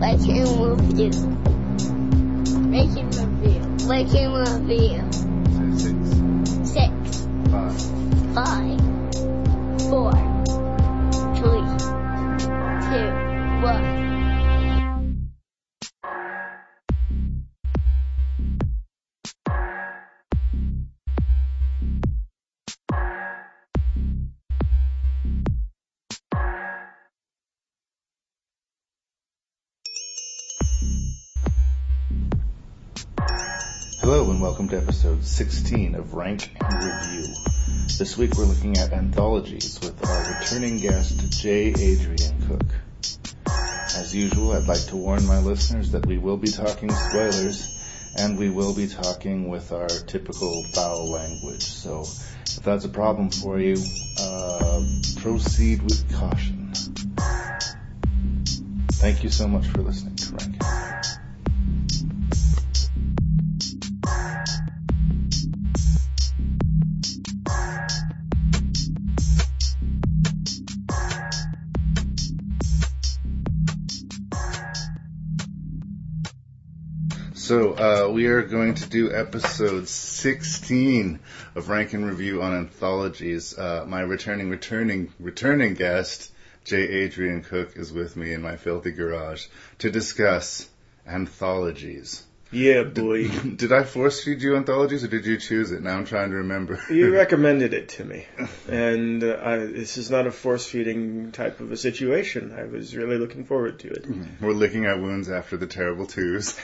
Making review. Making review. Making review. To episode 16 of Rank and Review. This week we're looking at anthologies with our returning guest, J. Adrian Cook. As usual, I'd like to warn my listeners that we will be talking spoilers and we will be talking with our typical foul language. So if that's a problem for you, uh, proceed with caution. Thank you so much for listening to Rank uh, we are going to do episode 16 of Rank and Review on anthologies. Uh, my returning, returning, returning guest, J. Adrian Cook, is with me in my filthy garage to discuss anthologies. Yeah, boy. Did I force feed you anthologies, or did you choose it? Now I'm trying to remember. You recommended it to me, and uh, I, this is not a force feeding type of a situation. I was really looking forward to it. We're licking our wounds after the terrible twos.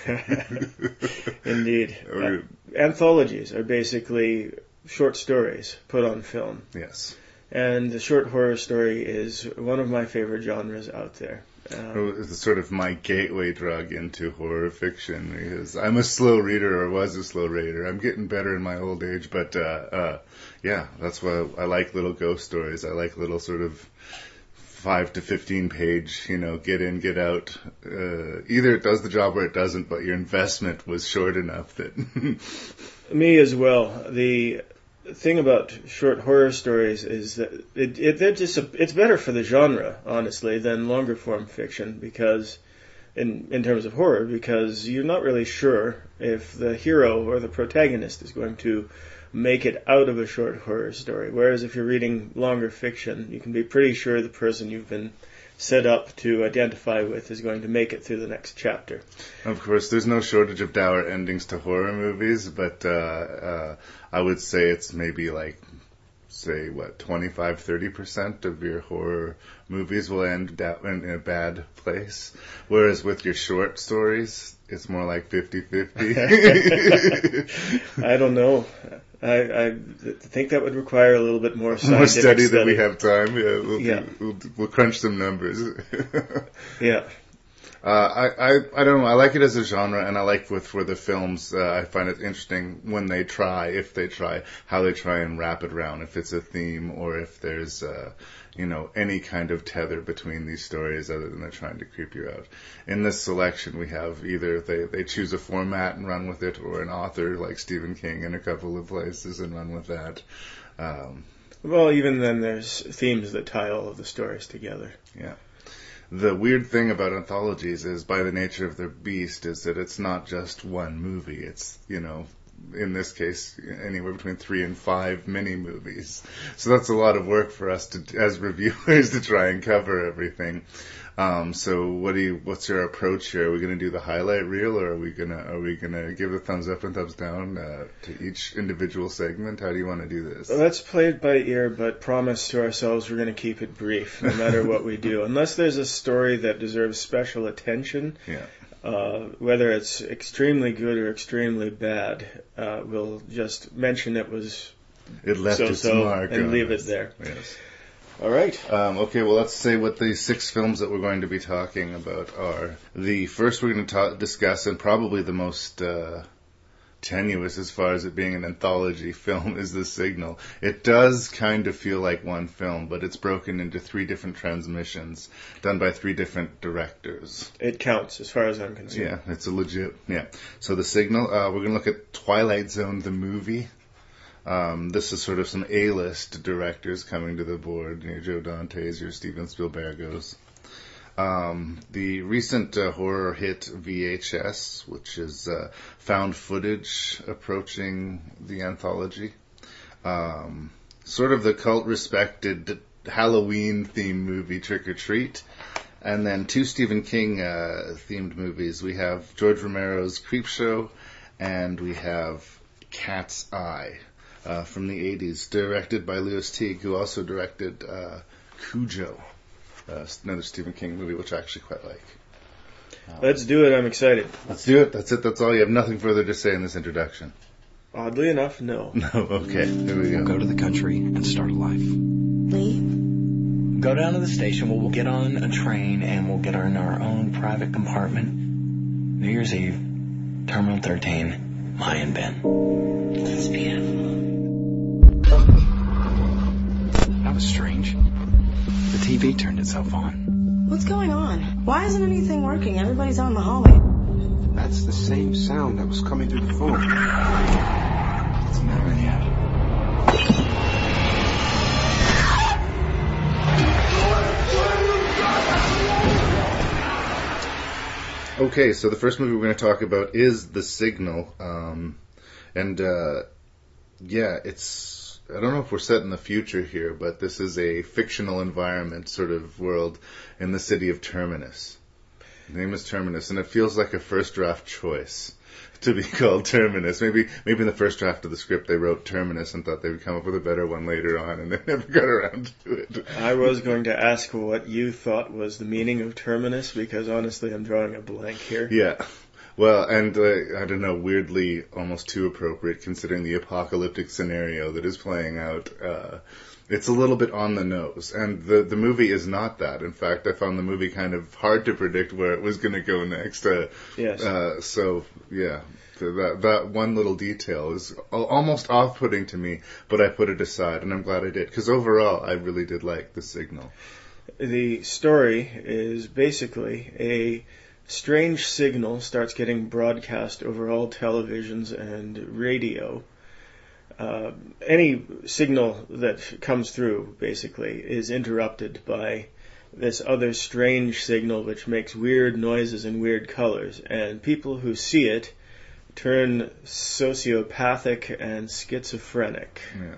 Indeed, Or- Uh, anthologies are basically short stories put on film, yes. and the short horror story is one of my favorite genres out there. Uh, It's sort of my gateway drug into horror fiction because I'm a slow reader or was a slow reader. I'm getting better in my old age, but uh, uh, yeah, that's why I like little ghost stories. I like little sort of five to fifteen page, you know, get in, get out. Uh, either it does the job or it doesn't, but your investment was short enough that Me as well. The thing about short horror stories is that it, it they're just a, it's better for the genre, honestly, than longer form fiction because in in terms of horror because you're not really sure if the hero or the protagonist is going to make it out of a short horror story. Whereas if you're reading longer fiction, you can be pretty sure the person you've been set up to identify with is going to make it through the next chapter. Of course, there's no shortage of dour endings to horror movies, but uh, uh, I would say it's maybe like, say, what, 25, 30% of your horror movies will end da- in a bad place. Whereas with your short stories, it's more like 50 50. I don't know. I, I think that would require a little bit more More scientific study than we have time. Yeah, we'll, Yeah. we'll, we'll crunch some numbers. Yeah. Uh, I, I I don't know. I like it as a genre, and I like with for the films. Uh, I find it interesting when they try, if they try, how they try and wrap it around. If it's a theme, or if there's, uh, you know, any kind of tether between these stories, other than they're trying to creep you out. In this selection, we have either they they choose a format and run with it, or an author like Stephen King in a couple of places and run with that. Um, Well, even then, there's themes that tie all of the stories together. The weird thing about anthologies is by the nature of their beast is that it's not just one movie. It's, you know, in this case, anywhere between three and five mini movies. So that's a lot of work for us to, as reviewers, to try and cover everything. Um, so what do you, what's your approach here? Are we going to do the highlight reel or are we going to, are we going to give a thumbs up and thumbs down, uh, to each individual segment? How do you want to do this? Let's play it by ear, but promise to ourselves we're going to keep it brief, no matter what we do. Unless there's a story that deserves special attention, Yeah. uh, whether it's extremely good or extremely bad, uh, we'll just mention it was It left its so-so mark and leave us. it there. Yes. All right. Um, okay, well, let's say what the six films that we're going to be talking about are. The first we're going to ta- discuss, and probably the most uh, tenuous as far as it being an anthology film, is The Signal. It does kind of feel like one film, but it's broken into three different transmissions, done by three different directors. It counts as far as I'm concerned. Yeah, it's a legit. Yeah. So The Signal, uh, we're going to look at Twilight Zone, the movie. Um, this is sort of some A-list directors coming to the board. Your Joe Dante's, your Steven Spielberg's. Um, the recent uh, horror hit VHS, which is uh, found footage approaching the anthology. Um, sort of the cult respected Halloween themed movie Trick 'r Treat. And then two Stephen King uh, themed movies. We have George Romero's Creepshow and we have Cat's Eye uh, from the 80s, directed by Lewis Teague, who also directed uh, Cujo, uh, another Stephen King movie, which I actually quite like. Let's do it. I'm excited. Let's do it. That's it. That's all. You have nothing further to say in this introduction. Oddly enough, no. No. Okay. Here we go. Go to the country and start a life. Lee? Go down to the station. We'll, we'll get on a train and we'll get our, in our own private compartment. New Year's Eve, Terminal 13, Mayan Ben. That's beautiful. Was strange. The TV turned itself on. What's going on? Why isn't anything working? Everybody's out in the hallway. That's the same sound that was coming through the phone. What's the matter with you? Okay, so the first movie we're going to talk about is The Signal. Um, and, uh, yeah, it's, I don't know if we're set in the future here, but this is a fictional environment sort of world in the city of Terminus. The name is Terminus, and it feels like a first draft choice to be called Terminus. Maybe, maybe in the first draft of the script they wrote Terminus and thought they would come up with a better one later on, and they never got around to it. I was going to ask what you thought was the meaning of terminus because honestly, I'm drawing a blank here. Yeah. Well, and uh, I don't know, weirdly almost too appropriate considering the apocalyptic scenario that is playing out. Uh, it's a little bit on the nose, and the the movie is not that. In fact, I found the movie kind of hard to predict where it was going to go next. Uh, Yes. uh, so yeah, that that one little detail is almost off-putting to me, but I put it aside, and I'm glad I did because overall, I really did like the signal. the story is basically a strange signal starts getting broadcast over all televisions and radio. Uh, any signal that comes through basically is interrupted by this other strange signal which makes weird noises and weird colors and people who see it turn sociopathic and schizophrenic. Yeah.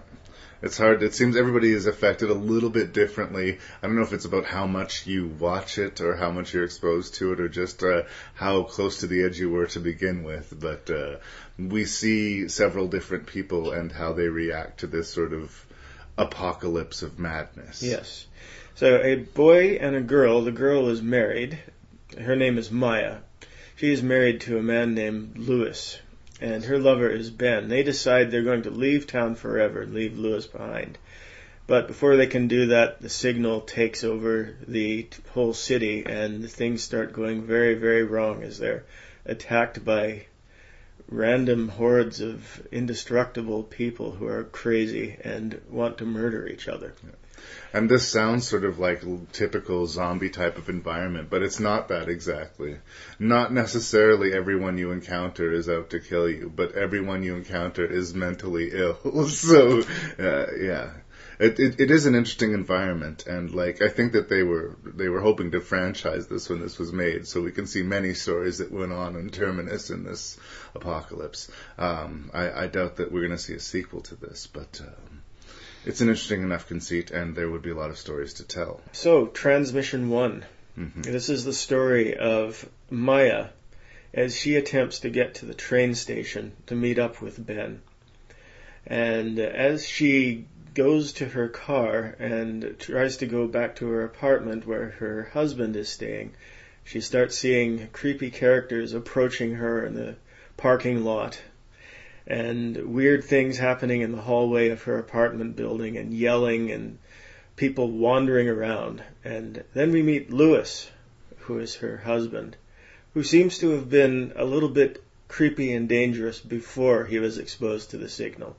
It's hard. It seems everybody is affected a little bit differently. I don't know if it's about how much you watch it or how much you're exposed to it or just uh, how close to the edge you were to begin with. But uh, we see several different people and how they react to this sort of apocalypse of madness. Yes. So a boy and a girl. The girl is married. Her name is Maya. She is married to a man named Lewis, and her lover is Ben. They decide they're going to leave town forever, leave Lewis behind. But before they can do that, the signal takes over the whole city, and things start going very, very wrong as they're attacked by random hordes of indestructible people who are crazy and want to murder each other. And this sounds sort of like typical zombie type of environment, but it's not that exactly. Not necessarily everyone you encounter is out to kill you, but everyone you encounter is mentally ill. so, uh, yeah. It, it it is an interesting environment, and like I think that they were they were hoping to franchise this when this was made, so we can see many stories that went on in Terminus in this apocalypse. Um, I, I doubt that we're going to see a sequel to this, but um, it's an interesting enough conceit, and there would be a lot of stories to tell. So, Transmission 1. hmm This is the story of Maya as she attempts to get to the train station to meet up with Ben. And as she goes to her car and tries to go back to her apartment where her husband is staying, she starts seeing creepy characters approaching her in the parking lot. And weird things happening in the hallway of her apartment building and yelling and people wandering around. And then we meet Lewis, who is her husband, who seems to have been a little bit creepy and dangerous before he was exposed to the signal.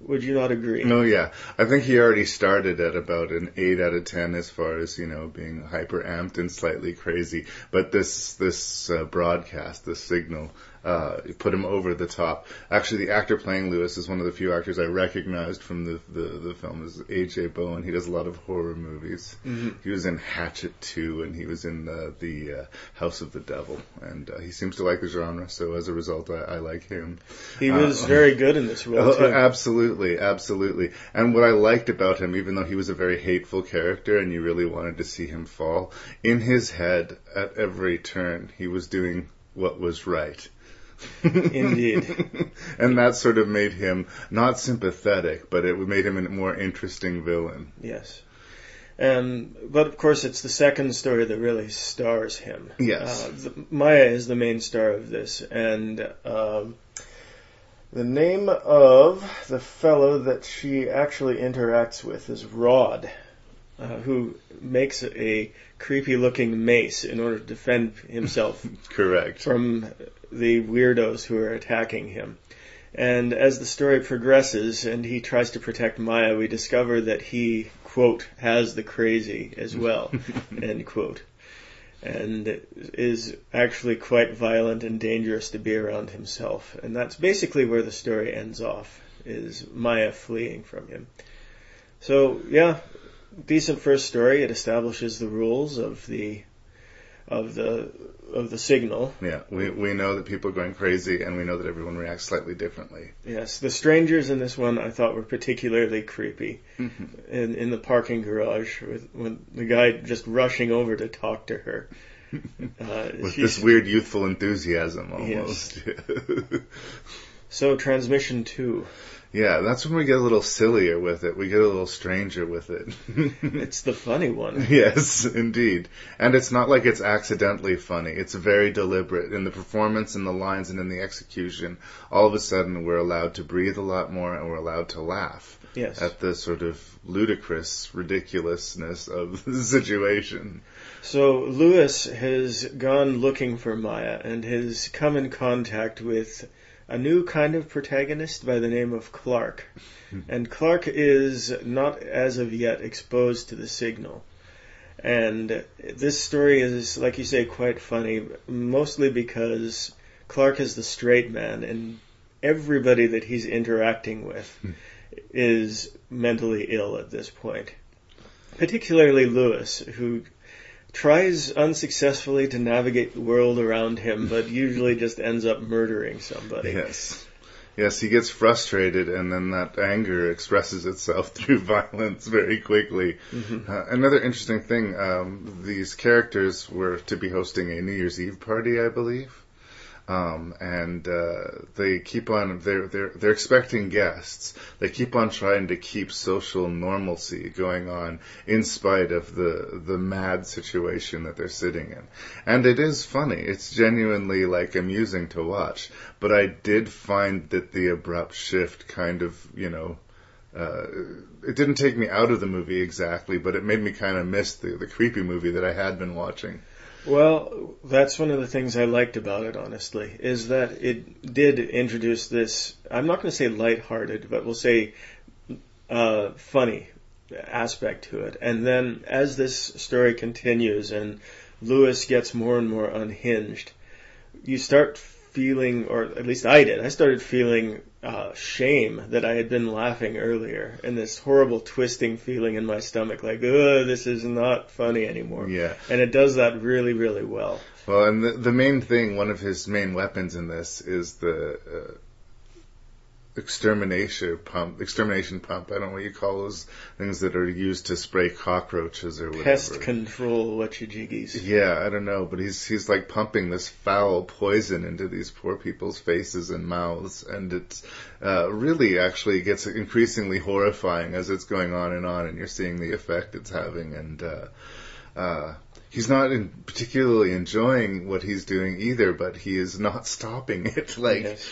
Would you not agree? No, yeah. I think he already started at about an 8 out of 10 as far as, you know, being hyper amped and slightly crazy. But this, this uh, broadcast, this signal, uh, put him over the top. Actually, the actor playing Lewis is one of the few actors I recognized from the, the, the film is A.J. Bowen. He does a lot of horror movies. Mm-hmm. He was in Hatchet 2 and he was in the, the uh, House of the Devil. And uh, he seems to like the genre, so as a result, I, I like him. He was Uh, very good in this role Oh, too. absolutely, absolutely. And what I liked about him, even though he was a very hateful character and you really wanted to see him fall, in his head, at every turn, he was doing what was right. Indeed. and that sort of made him not sympathetic, but it made him a more interesting villain. Yes. Um, but of course, it's the second story that really stars him. Yes. Uh, the, Maya is the main star of this, and um, the name of the fellow that she actually interacts with is Rod, uh, who makes a creepy-looking mace in order to defend himself Correct. from the weirdos who are attacking him. And as the story progresses and he tries to protect Maya, we discover that he, quote, has the crazy as well, end quote. And is actually quite violent and dangerous to be around himself. And that's basically where the story ends off, is Maya fleeing from him. So, yeah, decent first story. It establishes the rules of the, of the, of the signal. Yeah, we, we know that people are going crazy and we know that everyone reacts slightly differently. Yes, the strangers in this one I thought were particularly creepy. In in the parking garage with when the guy just rushing over to talk to her. Uh, With this weird youthful enthusiasm almost. so transmission two. Yeah, that's when we get a little sillier with it. We get a little stranger with it. It's the funny one. yes, indeed. And it's not like it's accidentally funny. It's very deliberate in the performance, in the lines, and in the execution. All of a sudden, we're allowed to breathe a lot more, and we're allowed to laugh Yes. at the sort of ludicrous ridiculousness of the situation. So Lewis has gone looking for Maya and has come in contact with a new kind of protagonist by the name of Clark. And Clark is not as of yet exposed to the signal. And this story is, like you say, quite funny, mostly because Clark is the straight man and everybody that he's interacting with hmm. is mentally ill at this point. Particularly Lewis, who tries unsuccessfully to navigate the world around him, but usually just ends up murdering somebody. Yes. Yes, he gets frustrated, and then that anger expresses itself through violence very quickly. Uh, another interesting thing: um, these characters were to be hosting a New Year's Eve party, I believe, um, and uh, they keep on they're they're they're expecting guests. They keep on trying to keep social normalcy going on in spite of the the mad situation that they're sitting in. And it is funny. It's genuinely like amusing to watch. But I did find that the abrupt shift kind of you know. Uh, it didn't take me out of the movie exactly, but it made me kind of miss the, the creepy movie that I had been watching. Well, that's one of the things I liked about it, honestly, is that it did introduce this, I'm not going to say lighthearted, but we'll say uh, funny aspect to it. And then as this story continues and Lewis gets more and more unhinged, you start feeling, or at least I did, I started feeling uh, shame that I had been laughing earlier and this horrible twisting feeling in my stomach like, ugh, this is not funny anymore. Yeah. And it does that really, really well. Well, and the, the main thing, one of his main weapons in this is the uh, extermination pump. Extermination pump. I don't know what you call those things that are used to spray cockroaches or whatever. Pest control whatchajiggies. Yeah, I don't know, but he's he's like pumping this foul poison into these poor people's faces and mouths, and it's uh, really actually gets increasingly horrifying as it's going on and on, and you're seeing the effect it's having, and uh, uh, he's not in particularly enjoying what he's doing either, but he is not stopping it. Like, Yes.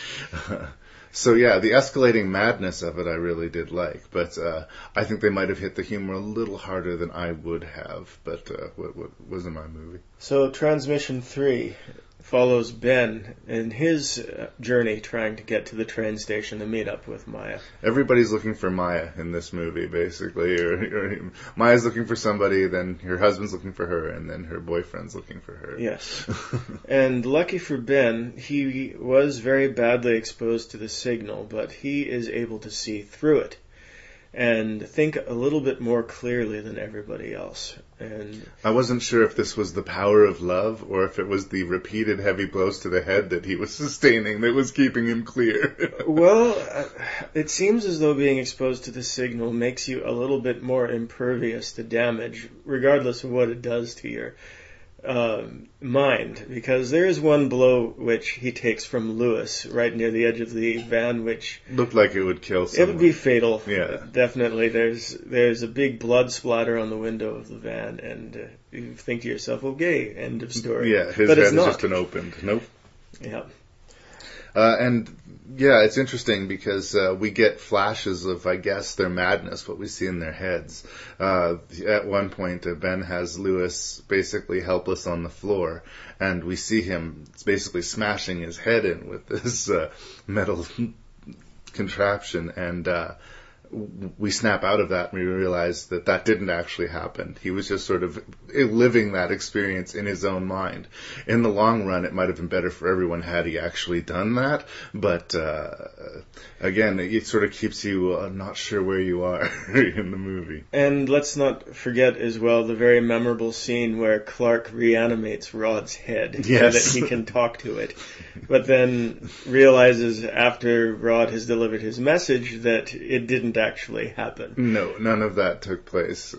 So yeah, the escalating madness of it I really did like, but uh, I think they might have hit the humor a little harder than I would have. But uh, what, what was in my movie? So Transmission 3 follows Ben in his uh, journey trying to get to the train station to meet up with Maya. Everybody's looking for Maya in this movie, basically. Or, or Maya's looking for somebody, then her husband's looking for her, and then her boyfriend's looking for her. Yes. and lucky for Ben, he was very badly exposed to the signal, but he is able to see through it and think a little bit more clearly than everybody else. And I wasn't sure if this was the power of love or if it was the repeated heavy blows to the head that he was sustaining that was keeping him clear. well, uh, it seems as though being exposed to the signal makes you a little bit more impervious to damage, regardless of what it does to your um, mind because there is one blow which he takes from Lewis right near the edge of the van, which looked like it would kill. Someone. It would be fatal. Yeah, definitely. There's there's a big blood splatter on the window of the van, and uh, you think to yourself, "Okay, end of story." Yeah, his but not. just been opened. Nope. Yeah. Uh, and yeah, it's interesting because uh, we get flashes of, I guess, their madness, what we see in their heads. Uh, at one point, uh, Ben has Lewis basically helpless on the floor, and we see him basically smashing his head in with this uh, metal contraption, and uh, we snap out of that and we realize that that didn't actually happen. He was just sort of living that experience in his own mind. In the long run, it might have been better for everyone had he actually done that, but uh, again, it sort of keeps you uh, not sure where you are in the movie. And let's not forget as well the very memorable scene where Clark reanimates Rod's head yes. so that he can talk to it, but then realizes after Rod has delivered his message that it didn't actually happen. No, none of that took place.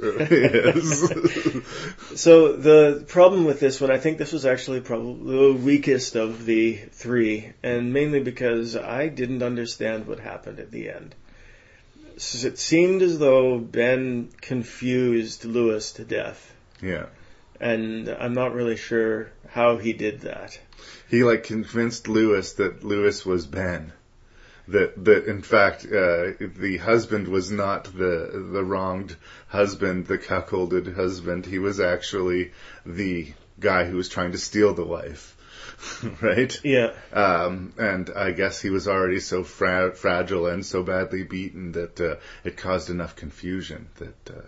so the problem with this one, I think this was actually probably the weakest of the three, and mainly because I didn't understand what happened at the end. So it seemed as though Ben confused Lewis to death. Yeah. And I'm not really sure how he did that. He like convinced Lewis that Lewis was Ben that that in fact uh, the husband was not the the wronged husband, the cuckolded husband. He was actually the guy who was trying to steal the wife. right? Yeah. Um, and I guess he was already so fra- fragile and so badly beaten that uh, it caused enough confusion that uh,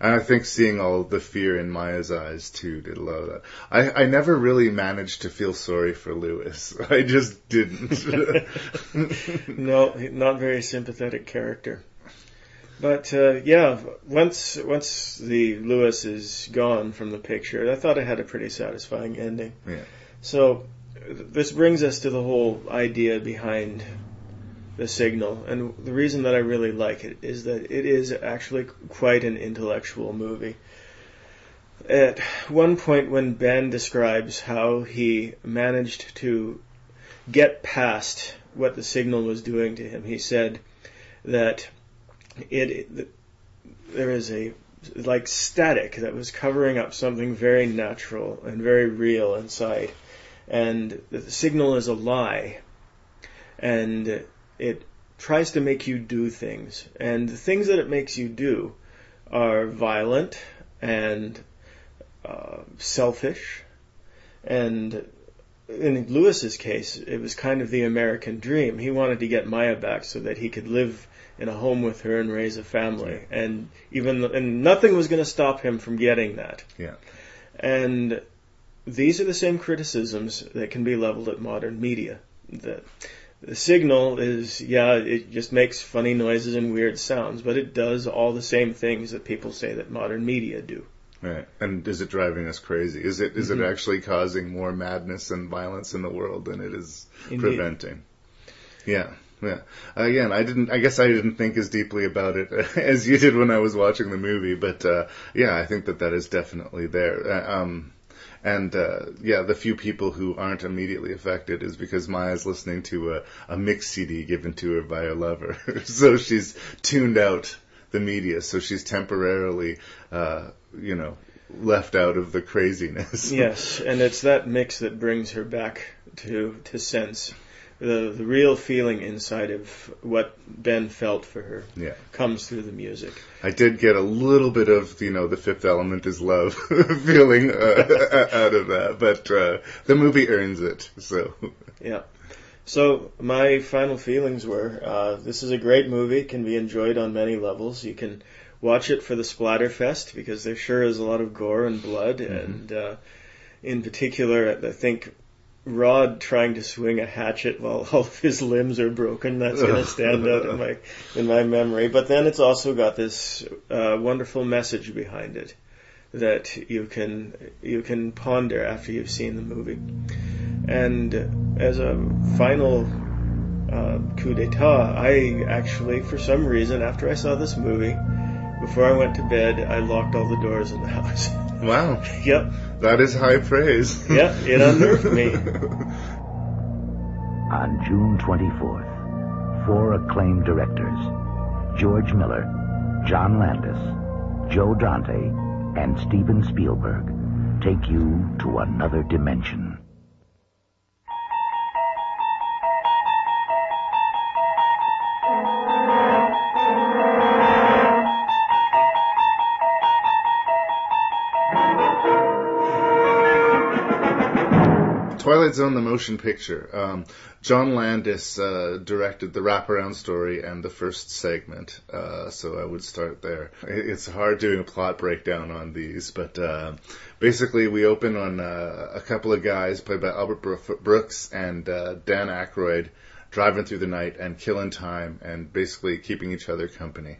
and I think seeing all the fear in Maya's eyes too did a lot of that. I, I never really managed to feel sorry for Lewis. I just didn't. no, not very sympathetic character. But uh, yeah, once once the Lewis is gone from the picture, I thought it had a pretty satisfying ending. Yeah. So this brings us to the whole idea behind the signal. And the reason that I really like it is that it is actually quite an intellectual movie. At one point, when Ben describes how he managed to get past what the signal was doing to him, he said that it, there is a like static that was covering up something very natural and very real inside, and the signal is a lie, and it tries to make you do things. And the things that it makes you do are violent and uh, selfish. And in Lewis's case, it was kind of the American dream. He wanted to get Maya back so that he could live in a home with her and raise a family. And even and nothing was going to stop him from getting that. Yeah. And these are the same criticisms that can be leveled at modern media. That the signal is, yeah, it just makes funny noises and weird sounds, but it does all the same things that people say that modern media do. Right. And is it driving us crazy? Is it is mm-hmm. it actually causing more madness and violence in the world than it is Indeed. preventing? Yeah. Yeah. Again, I didn't. I guess I didn't think as deeply about it as you did when I was watching the movie, but uh, yeah, I think that that is definitely there. Uh, um, and uh, yeah, the few people who aren't immediately affected is because Maya's listening to a, a mix CD given to her by her lover, so she's tuned out the media, so she's temporarily, uh, you know, left out of the craziness. yes, and it's that mix that brings her back to to sense. The the real feeling inside of what Ben felt for her Yeah. comes through the music. I did get a little bit of, you know, the fifth element is love feeling uh, out of that, but uh, the movie earns it. So, Yeah. So my final feelings were: uh, this is a great movie, can be enjoyed on many levels. You can watch it for the splatterfest because there sure is a lot of gore and blood, and uh, in particular, I think Rod trying to swing a hatchet while all of his limbs are broken. That's going to stand out in my in my memory. But then it's also got this uh, wonderful message behind it that you can you can ponder after you've seen the movie. And as a final uh, coup d'état, I actually, for some reason, after I saw this movie, before I went to bed, I locked all the doors in the house. wow, yep, that is high praise. yeah, it unnerved me. On June 24th, four acclaimed directors, George Miller, John Landis, Joe Dante, and Steven Spielberg, take you to another dimension. Zone, the motion picture. Um, John Landis uh, directed the wraparound story and the first segment, uh, so I would start there. It's hard doing a plot breakdown on these, but uh, basically we open on uh, a couple of guys played by Albert Brooks and uh, Dan Aykroyd driving through the night and killing time and basically keeping each other company.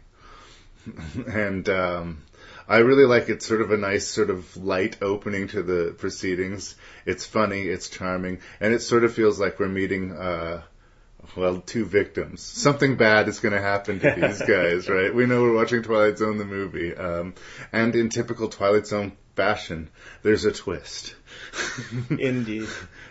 and um, I really like it. Sort of a nice, sort of light opening to the proceedings. It's funny, it's charming, and it sort of feels like we're meeting, uh, well, two victims. Something bad is going to happen to these guys, right? We know we're watching Twilight Zone the movie, um, and in typical Twilight Zone fashion, there's a twist. Indeed.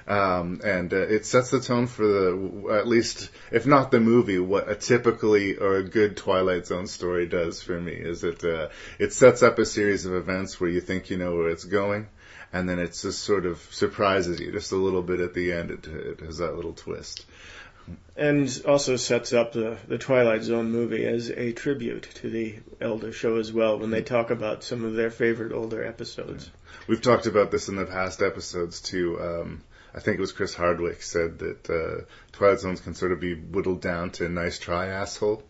Um, and uh, it sets the tone for the at least if not the movie what a typically or a good twilight zone story does for me is it uh, it sets up a series of events where you think you know where it's going and then it just sort of surprises you just a little bit at the end. It, it has that little twist. And also sets up the, the Twilight Zone movie as a tribute to the Elder show as well when they talk about some of their favorite older episodes. we've talked about this in the past episodes too um, I think it was Chris Hardwick said that uh, Twilight Zones can sort of be whittled down to a nice try asshole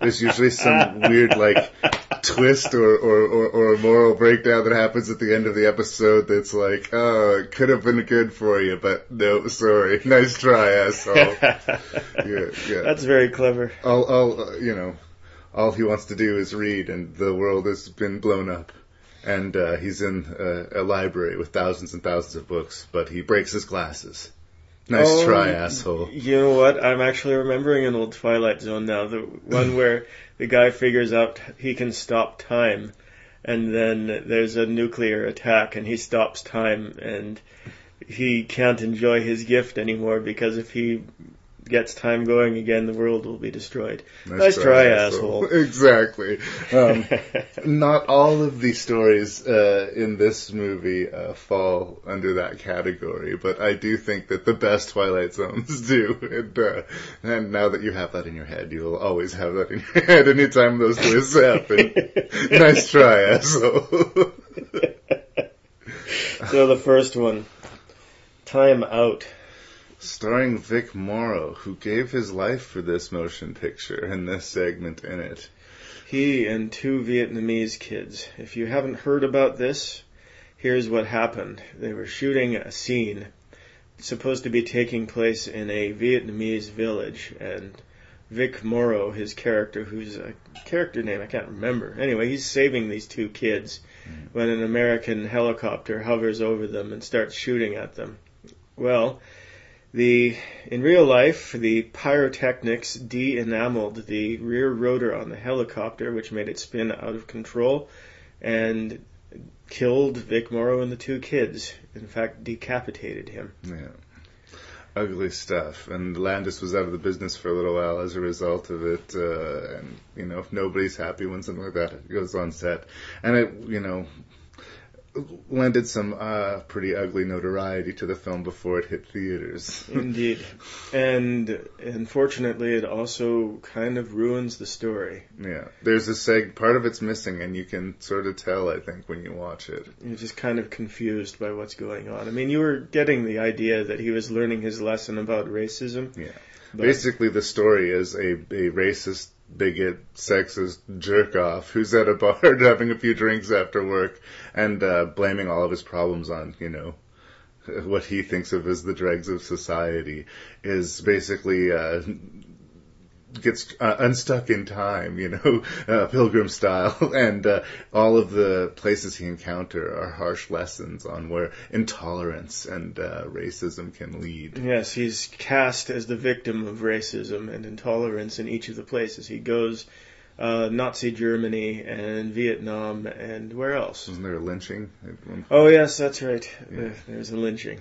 There's usually some weird like twist or, or, or, or a moral breakdown that happens at the end of the episode that's like, oh, it could have been good for you, but no, sorry. Nice try, asshole. yeah, yeah. That's very clever. all, all, uh, you know, all he wants to do is read and the world has been blown up. And, uh, he's in a, a library with thousands and thousands of books, but he breaks his glasses. Nice Oh, try, asshole. You know what? I'm actually remembering an old Twilight Zone now. The one where the guy figures out he can stop time, and then there's a nuclear attack, and he stops time, and he can't enjoy his gift anymore because if he gets time going again, the world will be destroyed. Nice try, asshole. Exactly. Um, not all of the stories uh, in this movie uh, fall under that category, but I do think that the best Twilight Zones do. And, uh, and now that you have that in your head, you'll always have that in your head anytime those twists happen. nice try, asshole. so the first one, Time Out. Starring Vic Morrow, who gave his life for this motion picture and this segment in it. He and two Vietnamese kids. If you haven't heard about this, here's what happened. They were shooting a scene supposed to be taking place in a Vietnamese village, and Vic Morrow, his character, who's a character name I can't remember. Anyway, he's saving these two kids mm. when an American helicopter hovers over them and starts shooting at them. Well, the in real life, the pyrotechnics de-enameled the rear rotor on the helicopter, which made it spin out of control, and killed Vic Morrow and the two kids. In fact, decapitated him. Yeah. Ugly stuff. And Landis was out of the business for a little while as a result of it. Uh, and, you know, nobody's happy when something like that goes on set. And it, you know, lended some uh, pretty ugly notoriety to the film before it hit theaters. Indeed. And unfortunately, it also kind of ruins the story. yeah, there's a seg part of it's missing, and you can sort of tell, I think, when you watch it. You're just kind of confused by what's going on. I mean, you were getting the idea that he was learning his lesson about racism. Yeah. But- Basically, the story is a, a racist, bigot, sexist jerk off who's at a bar having a few drinks after work and uh, blaming all of his problems on, you know, what he thinks of as the dregs of society is basically uh, gets uh, unstuck in time, you know, uh, pilgrim style, and uh, all of the places he encounter are harsh lessons on where intolerance and uh, racism can lead. Yes, he's cast as the victim of racism and intolerance in each of the places he goes. Uh, Nazi Germany and Vietnam and where else? Wasn't there a lynching? Oh yes, that's right. Yeah. There's a lynching.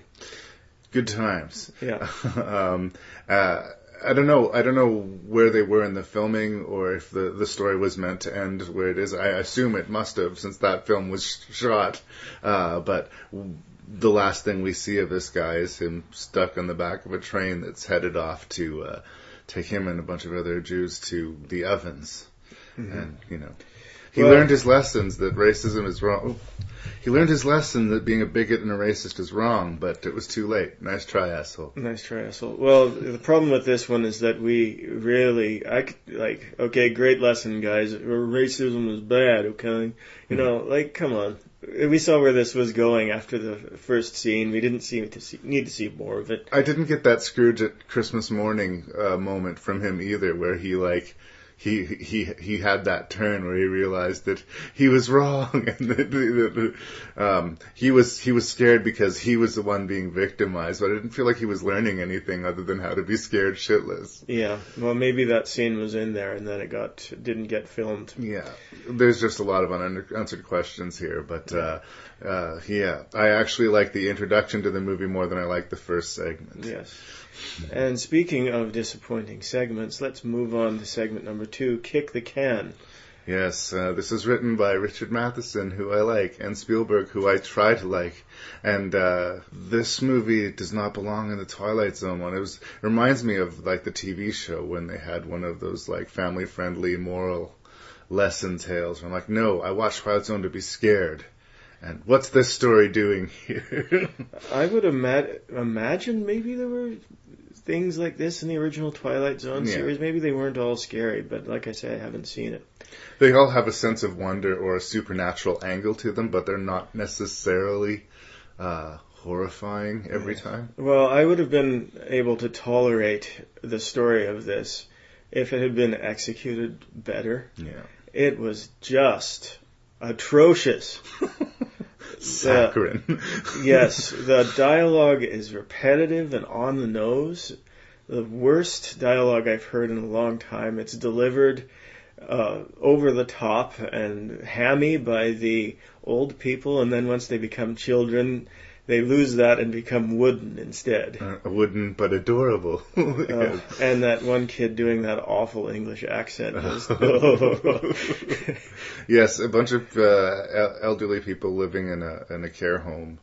Good times. Yeah. um, uh, I don't know. I don't know where they were in the filming, or if the the story was meant to end where it is. I assume it must have, since that film was shot. Uh, but w- the last thing we see of this guy is him stuck on the back of a train that's headed off to uh, take him and a bunch of other Jews to the ovens, and you know. He Well- learned his lessons that racism is wrong. He learned his lesson that being a bigot and a racist is wrong, but it was too late. Nice try, asshole. Nice try, asshole. Well, the problem with this one is that we really, I like, okay, great lesson, guys. Racism is bad, okay? You know, like, come on. We saw where this was going after the first scene. We didn't seem to see, need to see more of it. I didn't get that Scrooge at Christmas morning uh, moment from him either, where he like he he he had that turn where he realized that he was wrong and that, that, um, he was he was scared because he was the one being victimized. But I didn't feel like he was learning anything other than how to be scared shitless. Yeah, well, maybe that scene was in there and then it got didn't get filmed. Yeah, there's just a lot of unanswered questions here, but uh, uh, yeah, I actually like the introduction to the movie more than I like the first segment. Yes. And speaking of disappointing segments, let's move on to segment number two, Kick the Can. Yes, uh, this is written by Richard Matheson, who I like, and Spielberg, who I try to like. And uh, this movie does not belong in the Twilight Zone one. It was reminds me of like the TV show when they had one of those like family-friendly moral lesson tales. I'm like, no, I watch Twilight Zone to be scared. And what's this story doing here? I would ima- imagine maybe there were things like this in the original Twilight Zone Yeah. series. Maybe they weren't all scary, but like I say, I haven't seen it. they all have a sense of wonder or a supernatural angle to them, but they're not necessarily uh, horrifying every time. Well, I would have been able to tolerate the story of this if it had been executed better. Yeah. It was just atrocious. Saccharine. yes, the dialogue is repetitive and on the nose. The worst dialogue I've heard in a long time. It's delivered uh, over the top and hammy by the old people, and then once they become children, they lose that and become wooden instead. Uh, wooden but adorable. Uh, and that one kid doing that awful English accent was. yes, a bunch of uh, elderly people living in a in a care home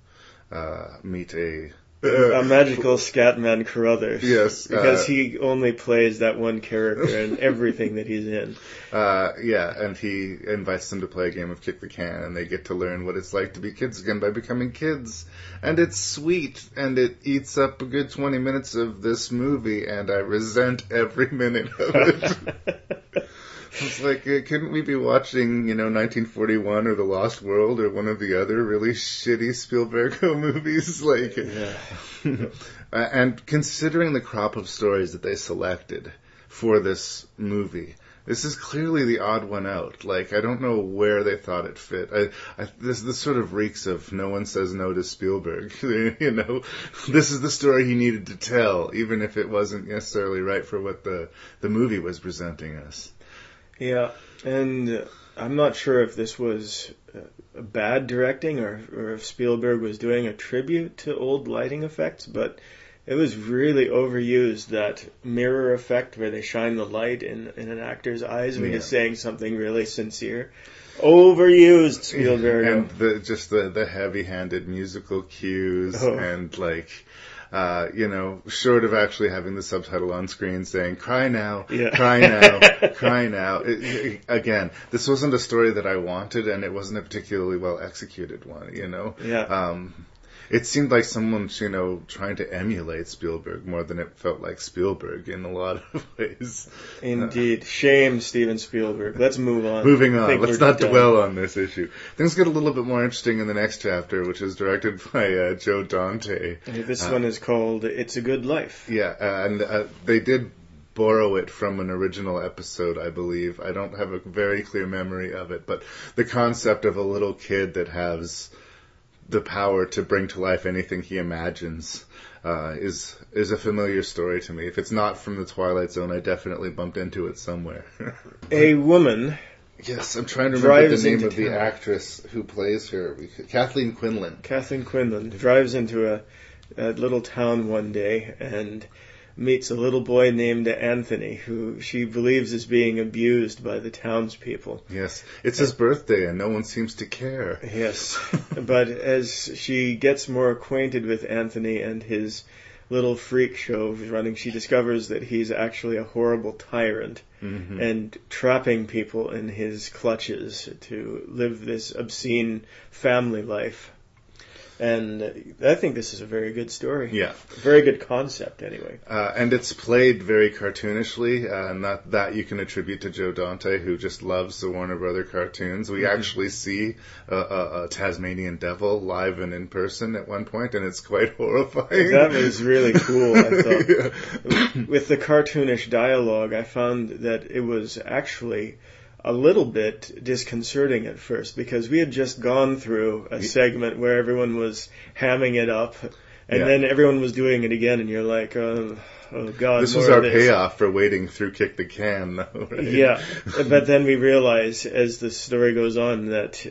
uh, meet a a magical Scatman Crothers. Yes, Because uh, he only plays that one character in everything that he's in. Uh, yeah, and he invites them to play a game of kick the can, and they get to learn what it's like to be kids again by becoming kids. And it's sweet, and it eats up a good 20 minutes of this movie, and I resent every minute of it. It's like, uh, couldn't we be watching, you know, 1941 or The Lost World or one of the other really shitty Spielberg movies? Like, yeah. And considering the crop of stories that they selected for this movie, this is clearly the odd one out. Like, I don't know where they thought it fit. I, I, this, this sort of reeks of no one says no to Spielberg. you know, this is the story he needed to tell, even if it wasn't necessarily right for what the, the movie was presenting us. Yeah, and I'm not sure if this was uh, bad directing or, or if Spielberg was doing a tribute to old lighting effects, but it was really overused that mirror effect where they shine the light in, in an actor's eyes when Yeah. he's saying something really sincere. Overused Spielberg. and the just the the heavy-handed musical cues Oh. and like uh, you know, short of actually having the subtitle on screen saying "Cry now, Yeah. cry now, cry now." It, it- again, this wasn't a story that I wanted, and it wasn't a particularly well executed one. You know, Yeah. Um, it seemed like someone's, you know, trying to emulate Spielberg more than it felt like Spielberg in a lot of ways. Indeed. Shame, Steven Spielberg. Let's move on. Moving on, let's not done. dwell on this issue. Things get a little bit more interesting in the next chapter, which is directed by uh, Joe Dante. This Uh, one is called It's a Good Life. Yeah, uh, and uh, they did borrow it from an original episode, I believe. I don't have a very clear memory of it, but the concept of a little kid that has the power to bring to life anything he imagines uh, is is a familiar story to me. If it's not from the Twilight Zone, I definitely bumped into it somewhere. A woman yes, I'm trying to remember the name of the town. actress who plays her, Kathleen Quinlan. Kathleen Quinlan drives into a, a little town one day and meets a little boy named Anthony who she believes is being abused by the townspeople. Yes, it's his birthday, and no one seems to care. Yes, but as she gets more acquainted with Anthony and his little freak show running, she discovers that he's actually a horrible tyrant Mhm. and trapping people in his clutches to live this obscene family life. And I think this is a very good story. Yeah. Very good concept, anyway. Uh, and it's played very cartoonishly, uh, and that, that you can attribute to Joe Dante, who just loves the Warner Brother cartoons. We actually see a, a, a Tasmanian devil live and in person at one point, and it's quite horrifying. That was really cool, I thought. Yeah. With the cartoonish dialogue, I found that it was actually a little bit disconcerting at first because we had just gone through a segment where everyone was hamming it up and Yeah. then everyone was doing it again and you're like, oh, oh god. This was our this. payoff for waiting through Kick the Can, though, right? Yeah, but then we realize as the story goes on that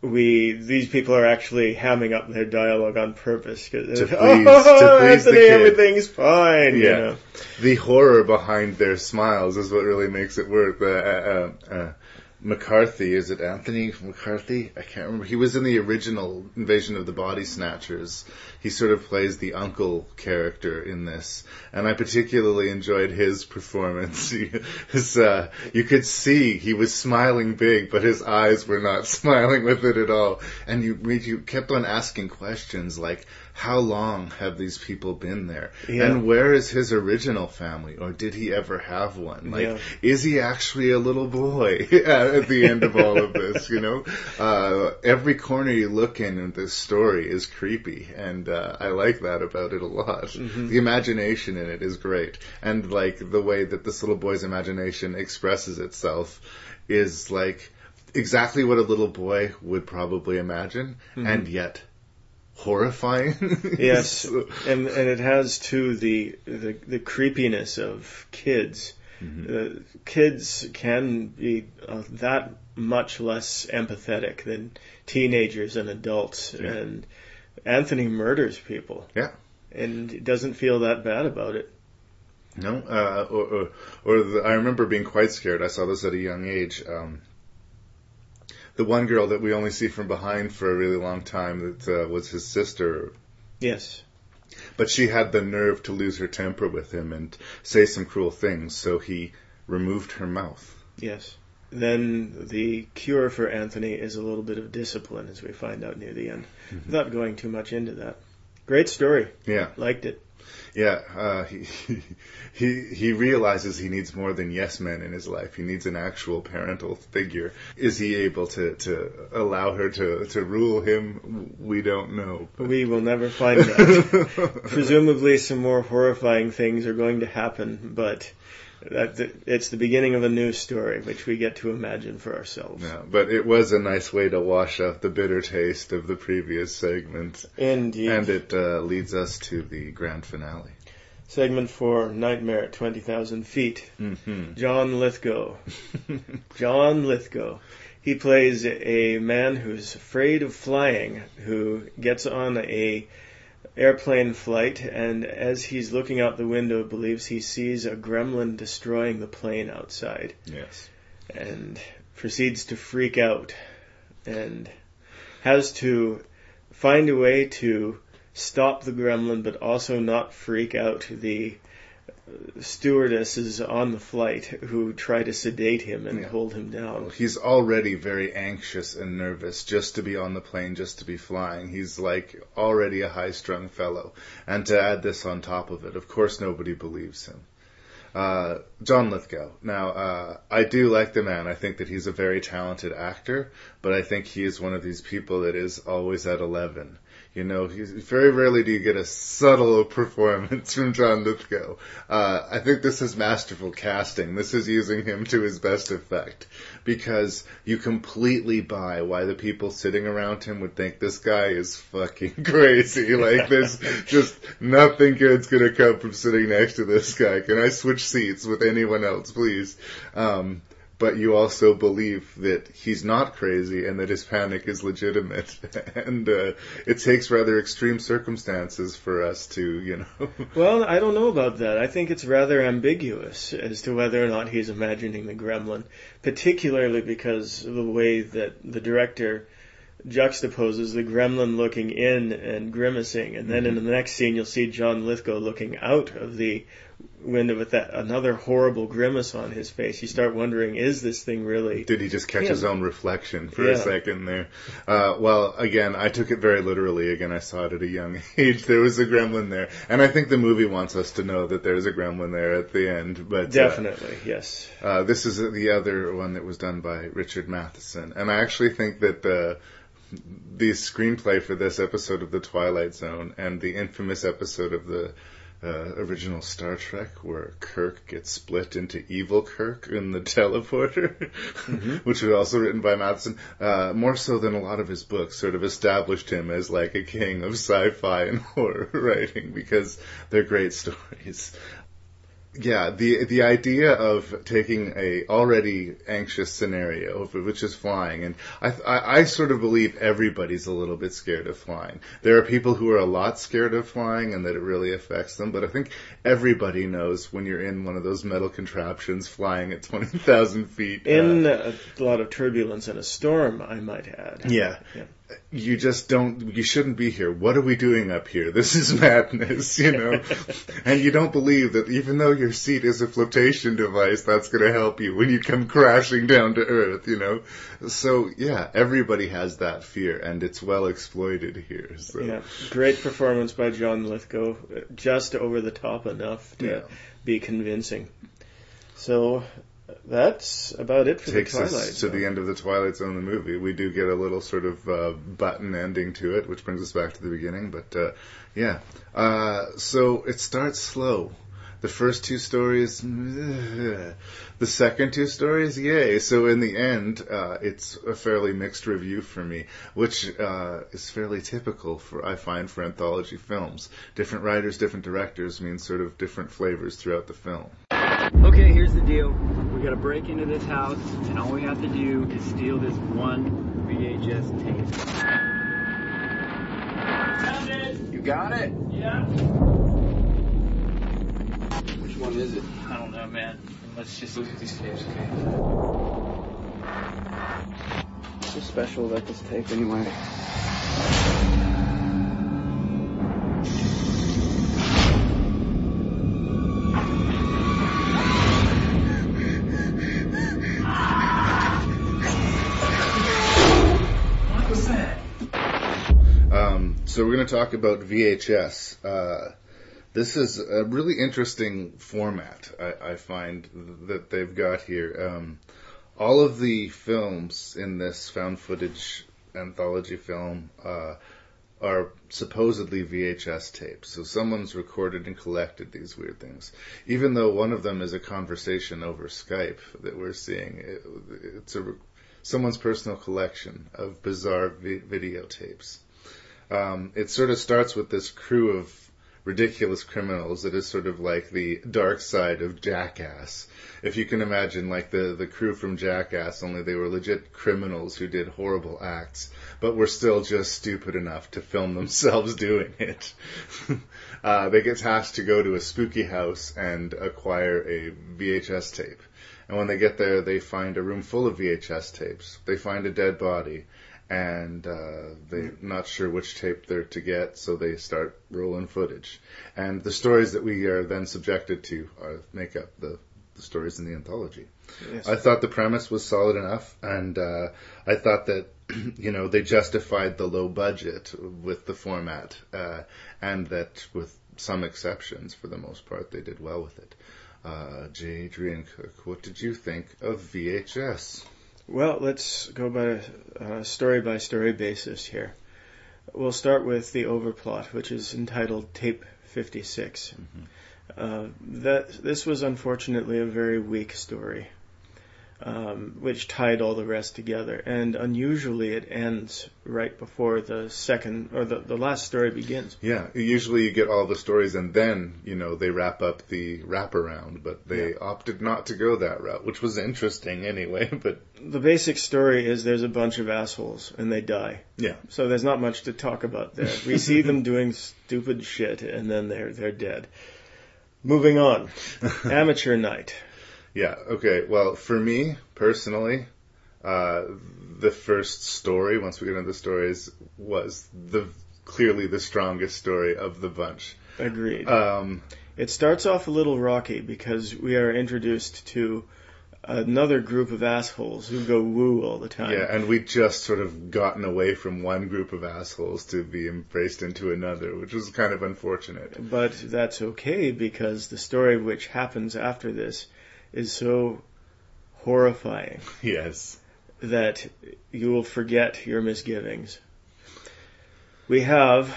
we these people are actually hamming up their dialogue on purpose because To please- oh, to please the Anthony, everything's fine. You Yeah. know? the horror behind their smiles is what really makes it work. Uh, uh, uh, McCarthy, is it Anthony McCarthy? I can't remember. He was in the original Invasion of the Body Snatchers. He sort of plays the uncle character in this, and I particularly enjoyed his performance. His, uh, you could see he was smiling big, but his eyes were not smiling with it at all. And you you kept on asking questions like, "How long have these people been there?" Yeah. And where is his original family, or did he ever have one? Like, Yeah. is he actually a little boy at the end of all of this? You know, uh, every corner you look in in this story is creepy, and uh, I like that about it a lot. The imagination in it is great, and like the way that this little boy's imagination expresses itself is like exactly what a little boy would probably imagine, and yet horrifying. Yes, and and it has too the the, the creepiness of kids. Uh, kids can be uh, that much less empathetic than teenagers and adults, Yeah. and Anthony murders people. Yeah. and doesn't feel that bad about it. No, uh, or, or, or the, I remember being quite scared. I saw this at a young age. Um, the one girl that we only see from behind for a really long time that uh, was his sister, Yes, but she had the nerve to lose her temper with him and say some cruel things, so he removed her mouth. yes. Then the cure for Anthony is a little bit of discipline, as we find out near the end, without going too much into that. Great story. Yeah, Liked it. Yeah. Uh, he he he realizes he needs more than yes men in his life. He needs an actual parental figure. Is he able to to allow her to to rule him? We don't know. but- We will never find that. Presumably, some more horrifying things are going to happen, but it's the beginning of a new story, which we get to imagine for ourselves. Yeah, but it was a nice way to wash out the bitter taste of the previous segment, Indeed. and it uh, leads us to the grand finale. Segment four, Nightmare at 20,000 Feet. Mm-hmm. John Lithgow. John Lithgow. He plays a man who's afraid of flying, who gets on a airplane flight, and as he's looking out the window, believes he sees a gremlin destroying the plane outside. yes. And proceeds to freak out and has to find a way to stop the gremlin, but also not freak out the stewardesses on the flight who try to sedate him and Yeah. hold him down. He's already very anxious and nervous just to be on the plane, just to be flying. He's like already a high strung fellow. And to add this on top of it, of course nobody believes him. Uh, John Lithgow. Now, uh, I do like the man. I think that he's a very talented actor, but I think he is one of these people that is always at 11. You know, very rarely do you get a subtle performance from John Lithgow. Uh, I think this is masterful casting. This is using him to his best effect because you completely buy why the people sitting around him would think this guy is fucking crazy. Like there's just nothing good's gonna come from sitting next to this guy. Can I switch seats with anyone else, please? Um, but you also believe that he's not crazy and that his panic is legitimate. and uh, it takes rather extreme circumstances for us to, you know. Well, I don't know about that. I think it's rather ambiguous as to whether or not he's imagining the gremlin, particularly because of the way that the director juxtaposes the gremlin looking in and grimacing, and then in the next scene you'll see John Lithgow looking out of the window with that another horrible grimace on his face. You start wondering, is this thing really? Did he just catch Yeah. his own reflection for Yeah. a second there? Uh, well, again, I took it very literally. Again, I saw it at a young age. There was a gremlin there. And I think the movie wants us to know that there's a gremlin there at the end. But uh, Definitely, yes. Uh, this is the other one that was done by Richard Matheson, and I actually think that the the screenplay for this episode of The Twilight Zone and the infamous episode of the uh, original Star Trek where Kirk gets split into evil Kirk in the teleporter, which was also written by Matheson, uh, more so than a lot of his books, sort of established him as like a king of sci-fi and horror writing because they're great stories yeah, the the idea of taking a already anxious scenario, which is flying, and I, I I sort of believe everybody's a little bit scared of flying. There are people who are a lot scared of flying, and that it really affects them. But I think everybody knows when you're in one of those metal contraptions flying at twenty thousand feet. uh, In a lot of turbulence and a storm, I might add. Yeah. Yeah. You just don't, you shouldn't be here. What are we doing up here? This is madness, you know? and you don't believe that even though your seat is a flotation device, that's going to help you when you come crashing down to earth, you know? So, yeah, everybody has that fear and it's well exploited here. So. Yeah, great performance by John Lithgow, just over the top enough to Yeah. be convincing. So that's about it for takes the Twilight. us to Zone. the end of the Twilight Zone, the movie. We do get a little sort of uh, button ending to it, which brings us back to the beginning. But uh, yeah, uh, so it starts slow. The first two stories, the second two stories, yay. So in the end, uh, it's a fairly mixed review for me, which uh, is fairly typical for I find for anthology films. Different writers, different directors means sort of different flavors throughout the film. Okay, here's the deal. We gotta break into this house, and all we have to do is steal this one VHS tape. Found it! You got it? Yeah. Which one is it? I don't know, man. Let's just look at these tapes, okay? What's so special about this tape anyway? What was that? Um, so we're going to talk about VHS. Uh, this is a really interesting format. I, I find that they've got here. Um, all of the films in this found footage anthology film uh, are supposedly VHS tapes. So someone's recorded and collected these weird things. Even though one of them is a conversation over Skype that we're seeing, it, it's a someone's personal collection of bizarre vi- videotapes. Um, it sort of starts with this crew of ridiculous criminals that is sort of like the dark side of Jackass. If you can imagine like the, the crew from Jackass, only they were legit criminals who did horrible acts, but were still just stupid enough to film themselves doing it. uh, they get tasked to go to a spooky house and acquire a VHS tape. And when they get there, they find a room full of VHS tapes. They find a dead body, and uh, they're not sure which tape they're to get, so they start rolling footage. And the stories that we are then subjected to are, make up the, the stories in the anthology. Yes. I thought the premise was solid enough, and uh, I thought that you know they justified the low budget with the format, uh, and that with some exceptions, for the most part, they did well with it. Uh, J. Adrian Cook, what did you think of VHS? Well, let's go by a story by story basis here. We'll start with the overplot, which is entitled Tape 56. Uh, that this was unfortunately a very weak story, um, which tied all the rest together, and unusually it ends right before the second or the, the last story begins. Yeah, usually you get all the stories and then, you know, they wrap up the wraparound, but they opted not to go that route, which was interesting anyway, but The basic story is there's a bunch of assholes and they die. yeah. So there's not much to talk about there. We see them doing stupid shit and then they're they're dead. Moving on. Amateur night. Yeah, okay. Well, for me, personally, uh, the first story, once we get into the stories, was the clearly the strongest story of the bunch. Agreed. Um, It starts off a little rocky because we are introduced to another group of assholes who go woo all the time. yeah, and we just sort of gotten away from one group of assholes to be embraced into another, which was kind of unfortunate. But that's okay because the story which happens after this is so horrifying Yes. that you will forget your misgivings. We have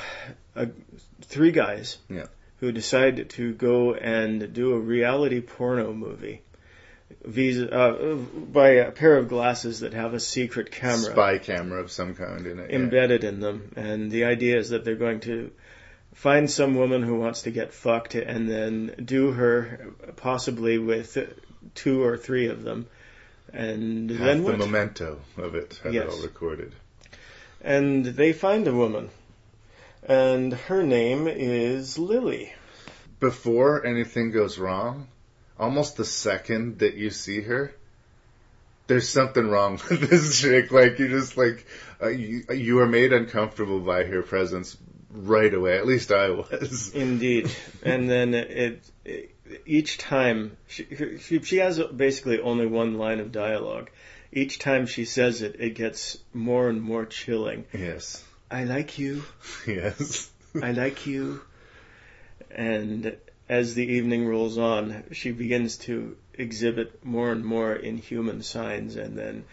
uh three guys Yeah. who decide to go and do a reality porno movie visa, uh, by a pair of glasses that have a secret camera Spy camera of some kind in it. yeah. embedded in them. And the idea is that they're going to find some woman who wants to get fucked and then do her possibly with two or three of them. And Have then the what? memento of it, have Yes. it all recorded. and they find a woman. And her name is Lily. before anything goes wrong, almost the second that you see her, there's something wrong with this chick. Like you just like uh, you, you are made uncomfortable by her presence right away. At least I was. Indeed. and then it, it each time she, she she has basically only one line of dialogue. Each time she says it, it gets more and more chilling. Yes. I like you. Yes. I like you. And as the evening rolls on, she begins to exhibit more and more inhuman signs, and then,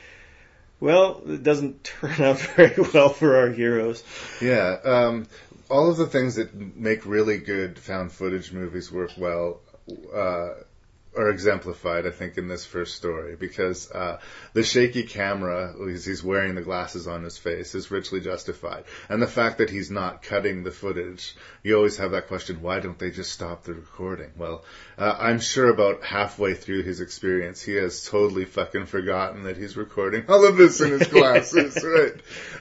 well, it doesn't turn out very well for our heroes. Yeah. Um, all of the things that make really good found footage movies work well uh, are exemplified, I think, in this first story because uh, the shaky camera, as he's wearing the glasses on his face, is richly justified, and the fact that he's not cutting the footage, you always have that question: Why don't they just stop the recording? Well, uh, I'm sure about halfway through his experience, he has totally fucking forgotten that he's recording all of this in his glasses, right?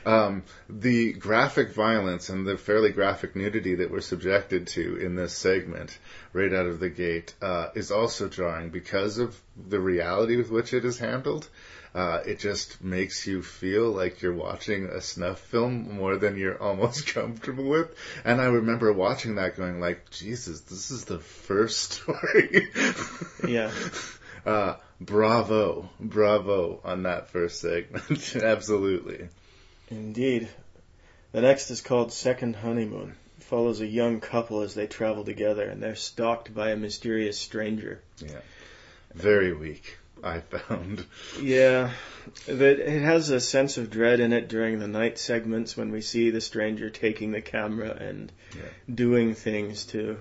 Um, the graphic violence and the fairly graphic nudity that we're subjected to in this segment right out of the gate uh, is also jarring because of the reality with which it is handled. Uh, it just makes you feel like you're watching a snuff film more than you're almost comfortable with. And I remember watching that going like, Jesus, this is the first story. Yeah. Uh, bravo, bravo on that first segment. Absolutely. Indeed. The next is called Second Honeymoon. Follows a young couple as they travel together and they're stalked by a mysterious stranger. Yeah, very weak, I found. Yeah, but it has a sense of dread in it during the night segments when we see the stranger taking the camera and Yeah. doing things to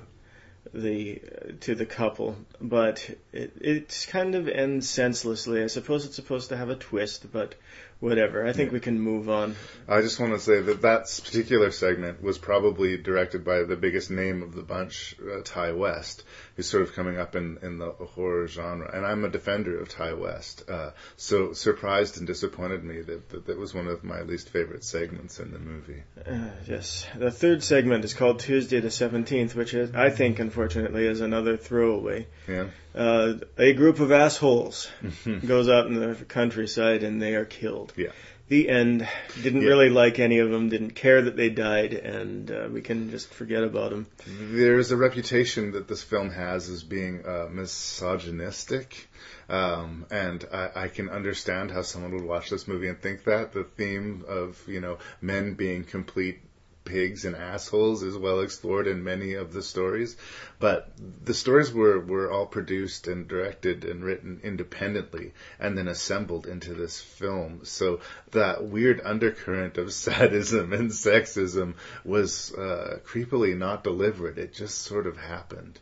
the to the couple. But it it kind of ends senselessly. I suppose it's supposed to have a twist, but whatever. I think we can move on. I just want to say that that particular segment was probably directed by the biggest name of the bunch, uh, Ti West, who's sort of coming up in, in the horror genre. And I'm a defender of Ti West. Uh, so surprised and disappointed me that, that that was one of my least favorite segments in the movie. Uh, yes. The third segment is called Tuesday the 17th, which is, I think, unfortunately, is another throwaway. Yeah. Uh, a group of assholes goes out in the countryside and they are killed. Yeah. The end. Didn't Yeah. really like any of them. Didn't care that they died, and uh, we can just forget about them. There's a reputation that this film has as being uh, misogynistic, um, and I, I can understand how someone would watch this movie and think that the theme of you know men being complete pigs and assholes is well explored in many of the stories, but the stories were were all produced and directed and written independently and then assembled into this film. So that weird undercurrent of sadism and sexism was uh, creepily not delivered. It just sort of happened.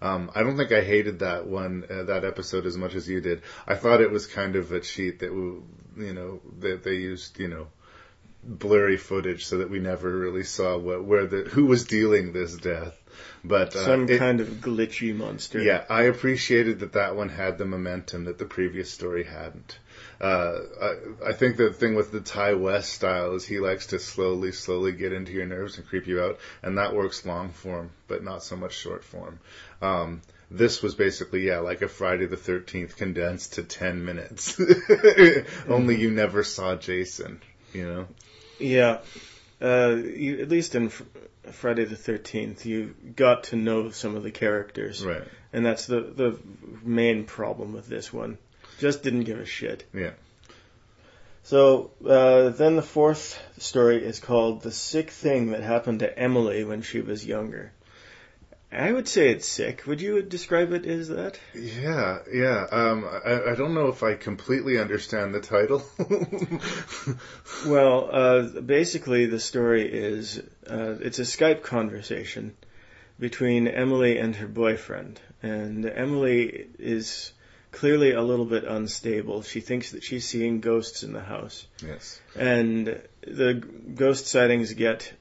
Um, I don't think I hated that one, uh, that episode as much as you did. I thought it was kind of a cheat that, w- you know, that they used, you know, blurry footage so that we never really saw what, where the, who was dealing this death. But, uh, Some it- kind of glitchy monster. yeah, I appreciated that that one had the momentum that the previous story hadn't. Uh, I, I think the thing with the Ti West style is he likes to slowly, slowly get into your nerves and creep you out, and that works long form, but not so much short form. Um, this was basically, yeah, like a Friday the 13th condensed to 10 minutes. Only you never saw Jason, you know? Yeah. Uh, you, at least in Fr- Friday the 13th, you got to know some of the characters. Right. And that's the, the main problem with this one. Just didn't give a shit. Yeah. So, uh, then the fourth story is called The Sick Thing That Happened to Emily When She Was Younger. I would say it's sick. Would you describe it as that? Yeah, yeah. Um, I, I don't know if I completely understand the title. Well, uh, basically, the story is uh, it's a Skype conversation between Emily and her boyfriend, and Emily is clearly a little bit unstable. She thinks that she's seeing ghosts in the house, yes. and the ghost sightings get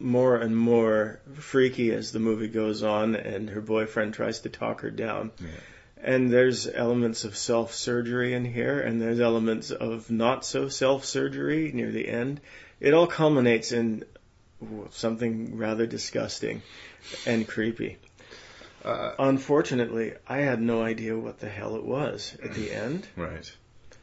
more and more freaky as the movie goes on, and her boyfriend tries to talk her down. Yeah. And there's elements of self surgery in here, and there's elements of not so self surgery near the end. It all culminates in something rather disgusting and creepy. Uh, Unfortunately, I had no idea what the hell it was at the end. right.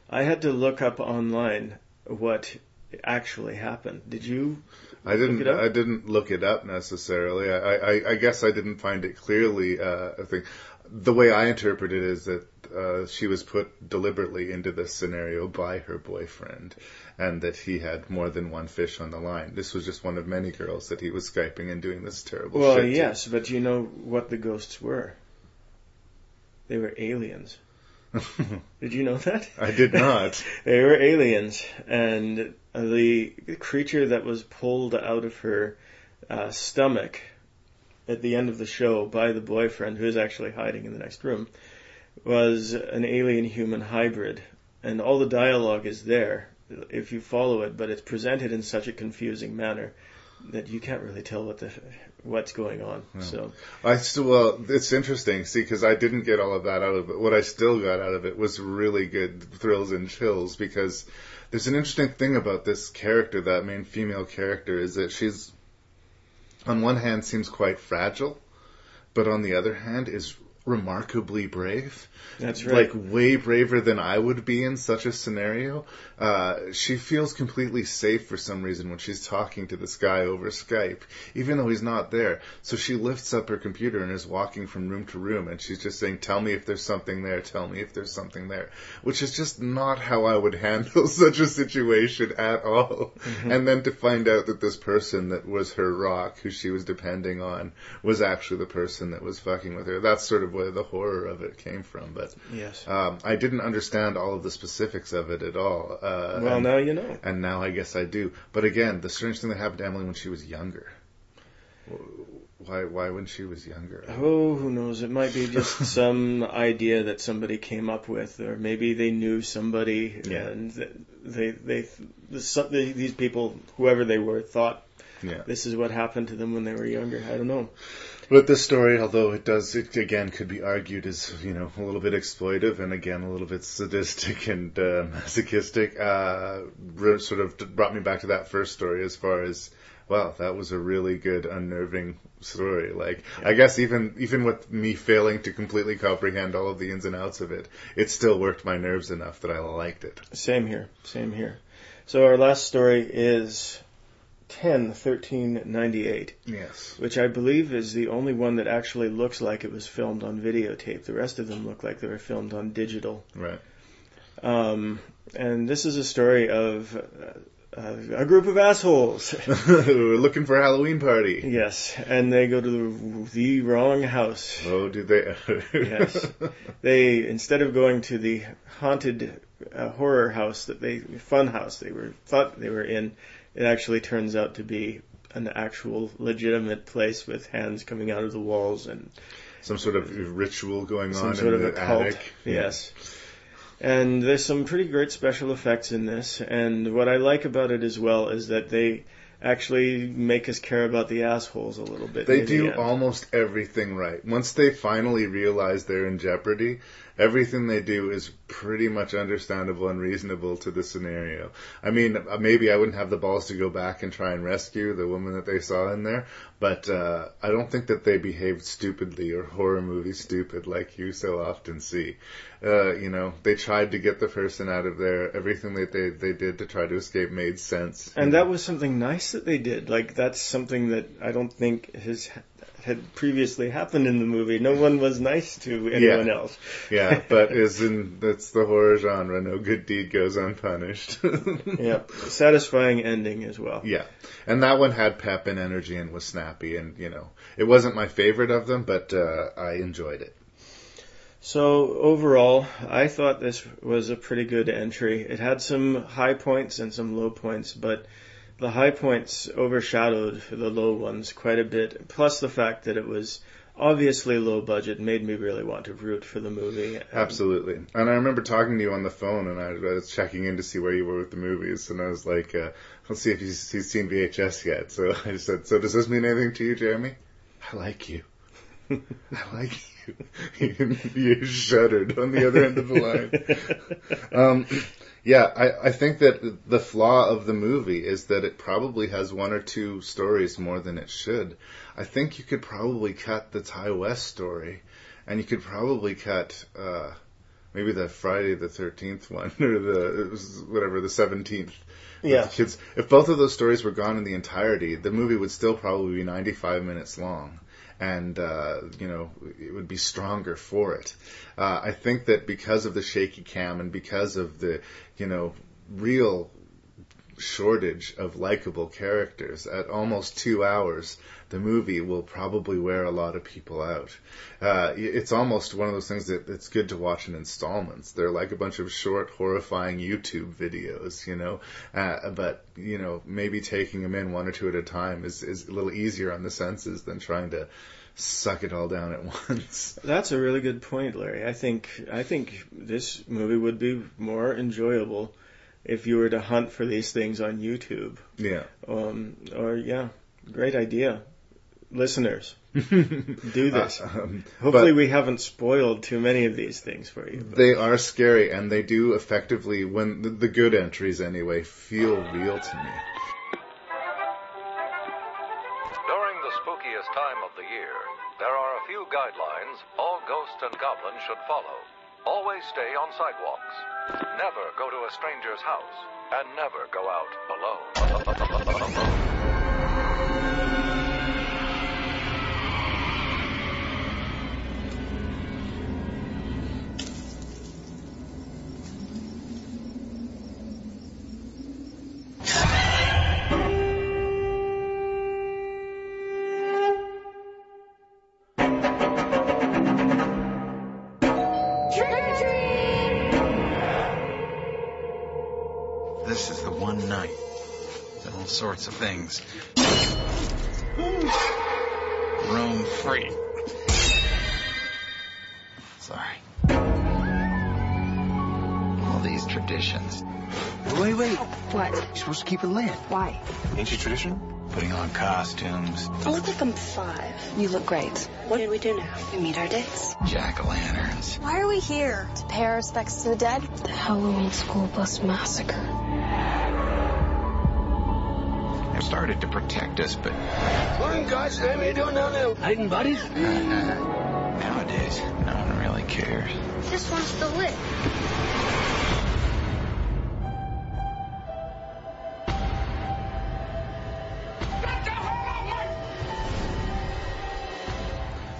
I had to look up online what actually happened. Did you? I didn't. I didn't look it up necessarily. I, I, I guess I didn't find it clearly. Uh, a thing. The way I interpret it is that uh, she was put deliberately into this scenario by her boyfriend, and that he had more than one fish on the line. This was just one of many girls that he was skyping and doing this terrible Well, shit. to. yes, but you know what the ghosts were? They were aliens. Did you know that? I did not. they were aliens, and the creature that was pulled out of her uh, stomach at the end of the show by the boyfriend, who is actually hiding in the next room, was an alien human hybrid. And all the dialogue is there if you follow it, but it's presented in such a confusing manner that you can't really tell what the what's going on. So I still, well, it's interesting, see, because I didn't get all of that out of it. What I still got out of it was really good thrills and chills because there's an interesting thing about this character, that main female character, is that she's, on one hand, seems quite fragile, but on the other hand, is remarkably brave. That's right. Like way braver than I would be in such a scenario. Uh, she feels completely safe for some reason when she's talking to this guy over Skype, even though he's not there. So she lifts up her computer and is walking from room to room and she's just saying, tell me if there's something there, tell me if there's something there. Which is just not how I would handle such a situation at all. And then to find out that this person that was her rock, who she was depending on, was actually the person that was fucking with her. That's sort of where the horror of it came from. But yes. um, I didn't understand all of the specifics of it at all. Uh, well, and, now you know. and now I guess I do. But again, the strange thing that happened to Emily when she was younger. Why? Why when she was younger? Oh, who knows? It might be just some idea that somebody came up with, or maybe they knew somebody, Yeah. and th- they they the, some- the, these people, whoever they were, thought Yeah. this is what happened to them when they were younger. I don't know. But this story, although it does, it again could be argued as you know a little bit exploitive and again a little bit sadistic and uh, masochistic, uh, sort of brought me back to that first story as far as. Wow, that was a really good, unnerving story. Like, I guess even even with me failing to completely comprehend all of the ins and outs of it, it still worked my nerves enough that I liked it. Same here. Same here. So our last story is 10 1398, Yes. which I believe is the only one that actually looks like it was filmed on videotape. The rest of them look like they were filmed on digital. Right. Um, and this is a story of uh, a group of assholes. We're looking for a Halloween party. yes, and they go to the, the wrong house. Oh, do they? Yes. They instead of going to the haunted uh, horror house that they fun house they were thought they were in, it actually turns out to be an actual legitimate place with hands coming out of the walls and Some sort of ritual going some on sort in of a the cult. attic. Yes. And there's some pretty great special effects in this, and what I like about it as well is that they actually make us care about the assholes a little bit. They near the do almost everything right. Once they finally realize they're in jeopardy, everything they do is pretty much understandable and reasonable to the scenario. I mean, maybe I wouldn't have the balls to go back and try and rescue the woman that they saw in there, but uh, I don't think that they behaved stupidly or horror movie stupid like you so often see. Uh, you know, they tried to get the person out of there. Everything that they they did to try to escape made sense. And that was something nice that they did. Like that's something that I don't think has had previously happened in the movie. No one was nice to anyone else. Yeah, but is in that's the horror genre. No good deed goes unpunished. Yeah, satisfying ending as well. Yeah, and that one had pep and energy and was snappy, and you know, it wasn't my favorite of them, but uh, I enjoyed it. So overall, I thought this was a pretty good entry. It had some high points and some low points, but the high points overshadowed the low ones quite a bit. Plus the fact that it was obviously low budget made me really want to root for the movie. Absolutely. And I remember talking to you on the phone, and I was checking in to see where you were with the movies, and I was like, uh, "Let's see if he's, he's seen VHS yet." So I said, "So does this mean anything to you, Jeremy?" I like you. I like you. you shuddered on the other end of the line. Um, yeah, I, I think that the flaw of the movie is that it probably has one or two stories more than it should. I think you could probably cut the Ti West story, and you could probably cut uh, maybe the Friday the Thirteenth one or the whatever the Seventeenth. Yeah. The kids. If both of those stories were gone in the entirety, the movie would still probably be 95 minutes long and uh, you know it would be stronger for it. Uh, I think that because of the shaky cam and because of the you know real shortage of likable characters at almost two hours, the movie will probably wear a lot of people out. Uh, it's almost one of those things that it's good to watch in installments. They're like a bunch of short, horrifying YouTube videos, you know. Uh, but you know, maybe taking them in one or two at a time is is a little easier on the senses than trying to suck it all down at once. That's a really good point, Larry. I think I think this movie would be more enjoyable if you were to hunt for these things on YouTube. Yeah. Um, or yeah, great idea, listeners. Do this. Uh, um, Hopefully, we haven't spoiled too many of these things for you. They are scary, and they do effectively, when the, the good entries anyway, feel real to me. During the spookiest time of the year, there are a few guidelines all ghosts and goblins should follow. Always stay on sidewalks. Never go to a stranger's house. And never go out alone. Sorts of things. room free. Sorry. All these traditions. Wait, wait. What? You're supposed to keep it lit. Why? Ain't you tradition? Putting on costumes, I look like I'm five. You look great. What did we do now? We meet our dates. jack o' lanterns. Why are we here? To pay our respects to the dead. The Halloween school bus massacre. Started to protect us, but What God's name are you doing down there? Hiding buddies? nowadays, no one really cares. This one's still lit.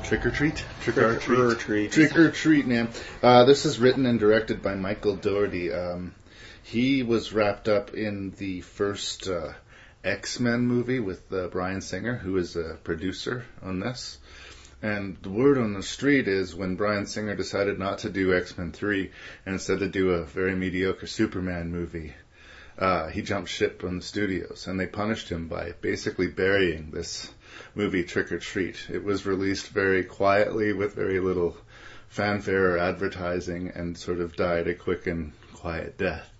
Trick or treat? Trick, Trick or or treat. treat. Trick or treat, man. Uh, this is written and directed by Michael Dougherty. Um, he was wrapped up in the first uh, X Men movie with uh, Bryan Singer, who is a producer on this. And the word on the street is when Bryan Singer decided not to do X Men 3 and instead to do a very mediocre Superman movie, uh, he jumped ship on the studios and they punished him by basically burying this movie Trick 'r Treat. It was released very quietly with very little fanfare or advertising and sort of died a quick and quiet death.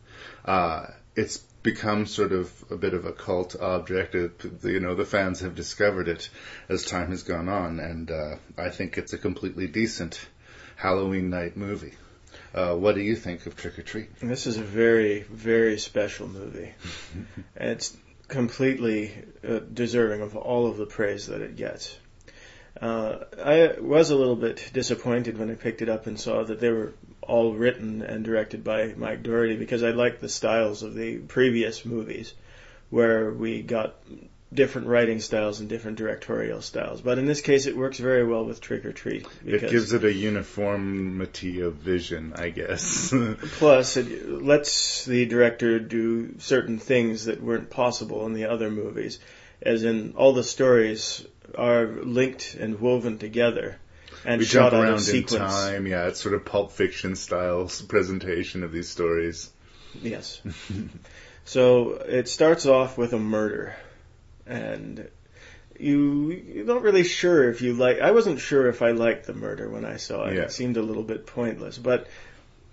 Uh, it's become sort of a bit of a cult object. It, you know, the fans have discovered it as time has gone on, and uh, I think it's a completely decent Halloween night movie. Uh, what do you think of Trick 'r Treat? This is a very, very special movie. it's completely uh, deserving of all of the praise that it gets. Uh, I was a little bit disappointed when I picked it up and saw that they were all written and directed by Mike Dougherty because I liked the styles of the previous movies where we got different writing styles and different directorial styles. But in this case, it works very well with Trick 'r Treat. It gives it a uniformity of vision, I guess. Plus, it lets the director do certain things that weren't possible in the other movies, as in all the stories are linked and woven together and we shot jump around in time. Yeah, it's sort of Pulp Fiction style presentation of these stories. Yes. so it starts off with a murder, and you you're not really sure if you like. I wasn't sure if I liked the murder when I saw it. Yeah. It seemed a little bit pointless, but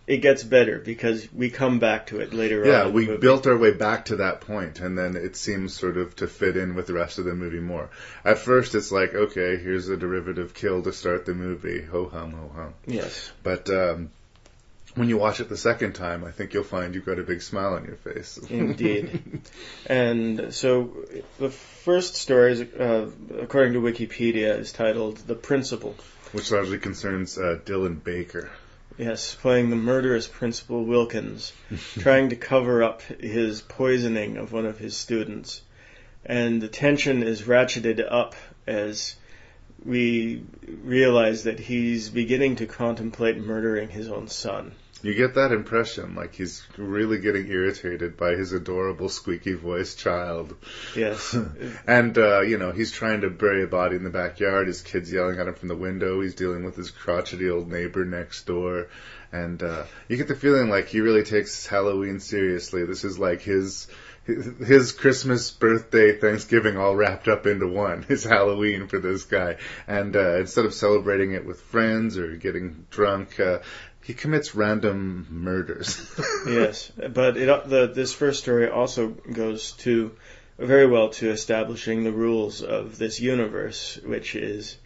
it gets better because we come back to it later on. Yeah, we built our way back to that point, and then it seems sort of to fit in with the rest of the movie more. At first, it's like, okay, here's a derivative kill to start the movie. Ho hum, ho hum. Yes. But um, when you watch it the second time, I think you'll find you've got a big smile on your face. Indeed. and so the first story, is, uh, according to Wikipedia, is titled "The Principal." Which largely concerns uh, Dylan Baker. Yes, playing the murderous Principal Wilkins, trying to cover up his poisoning of one of his students. And the tension is ratcheted up as we realize that he's beginning to contemplate murdering his own son. You get that impression, like he's really getting irritated by his adorable squeaky voiced child. Yes. And, uh, you know, he's trying to bury a body in the backyard. His kid's yelling at him from the window. He's dealing with his crotchety old neighbor next door. And, uh, you get the feeling like he really takes Halloween seriously. This is like his, his Christmas, birthday, Thanksgiving all wrapped up into one. His Halloween for this guy. And, uh, instead of celebrating it with friends or getting drunk, uh, he commits random murders. yes, but it, the, this first story also goes to very well to establishing the rules of this universe, which is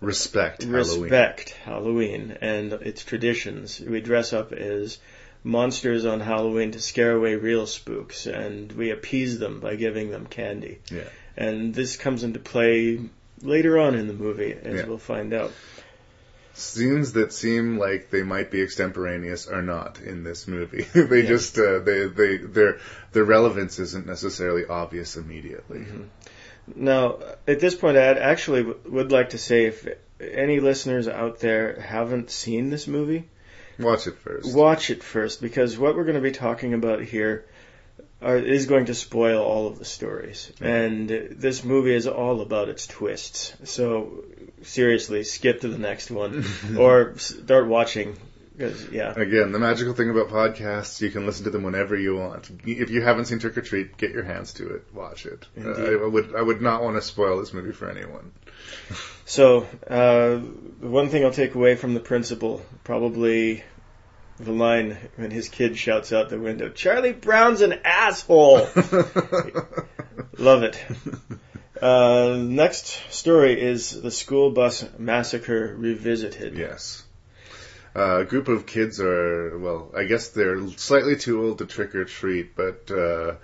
Respect Halloween. respect Halloween and its traditions. We dress up as monsters on Halloween to scare away real spooks, and we appease them by giving them candy. Yeah. And this comes into play later on in the movie, as Yeah. we'll find out. Scenes that seem like they might be extemporaneous are not in this movie. they just uh, they they their their relevance isn't necessarily obvious immediately. Now, at this point, I actually w- would like to say if any listeners out there haven't seen this movie, Watch it first. watch it first because what we're going to be talking about here are, is going to spoil all of the stories. And this movie is all about its twists. So, seriously, skip to the next one or start watching yeah. Again, the magical thing about podcasts, you can listen to them whenever you want. If you haven't seen Trick 'r Treat, get your hands to it, watch it. Uh. I would I would not want to spoil this movie for anyone. So, uh, the one thing I'll take away from the principal, probably the line when his kid shouts out the window, Charlie Brown's an asshole! Love it. Uh, next story is the school bus massacre revisited. Yes. Uh, a group of kids are, well, I guess they're slightly too old to trick or treat, but, uh,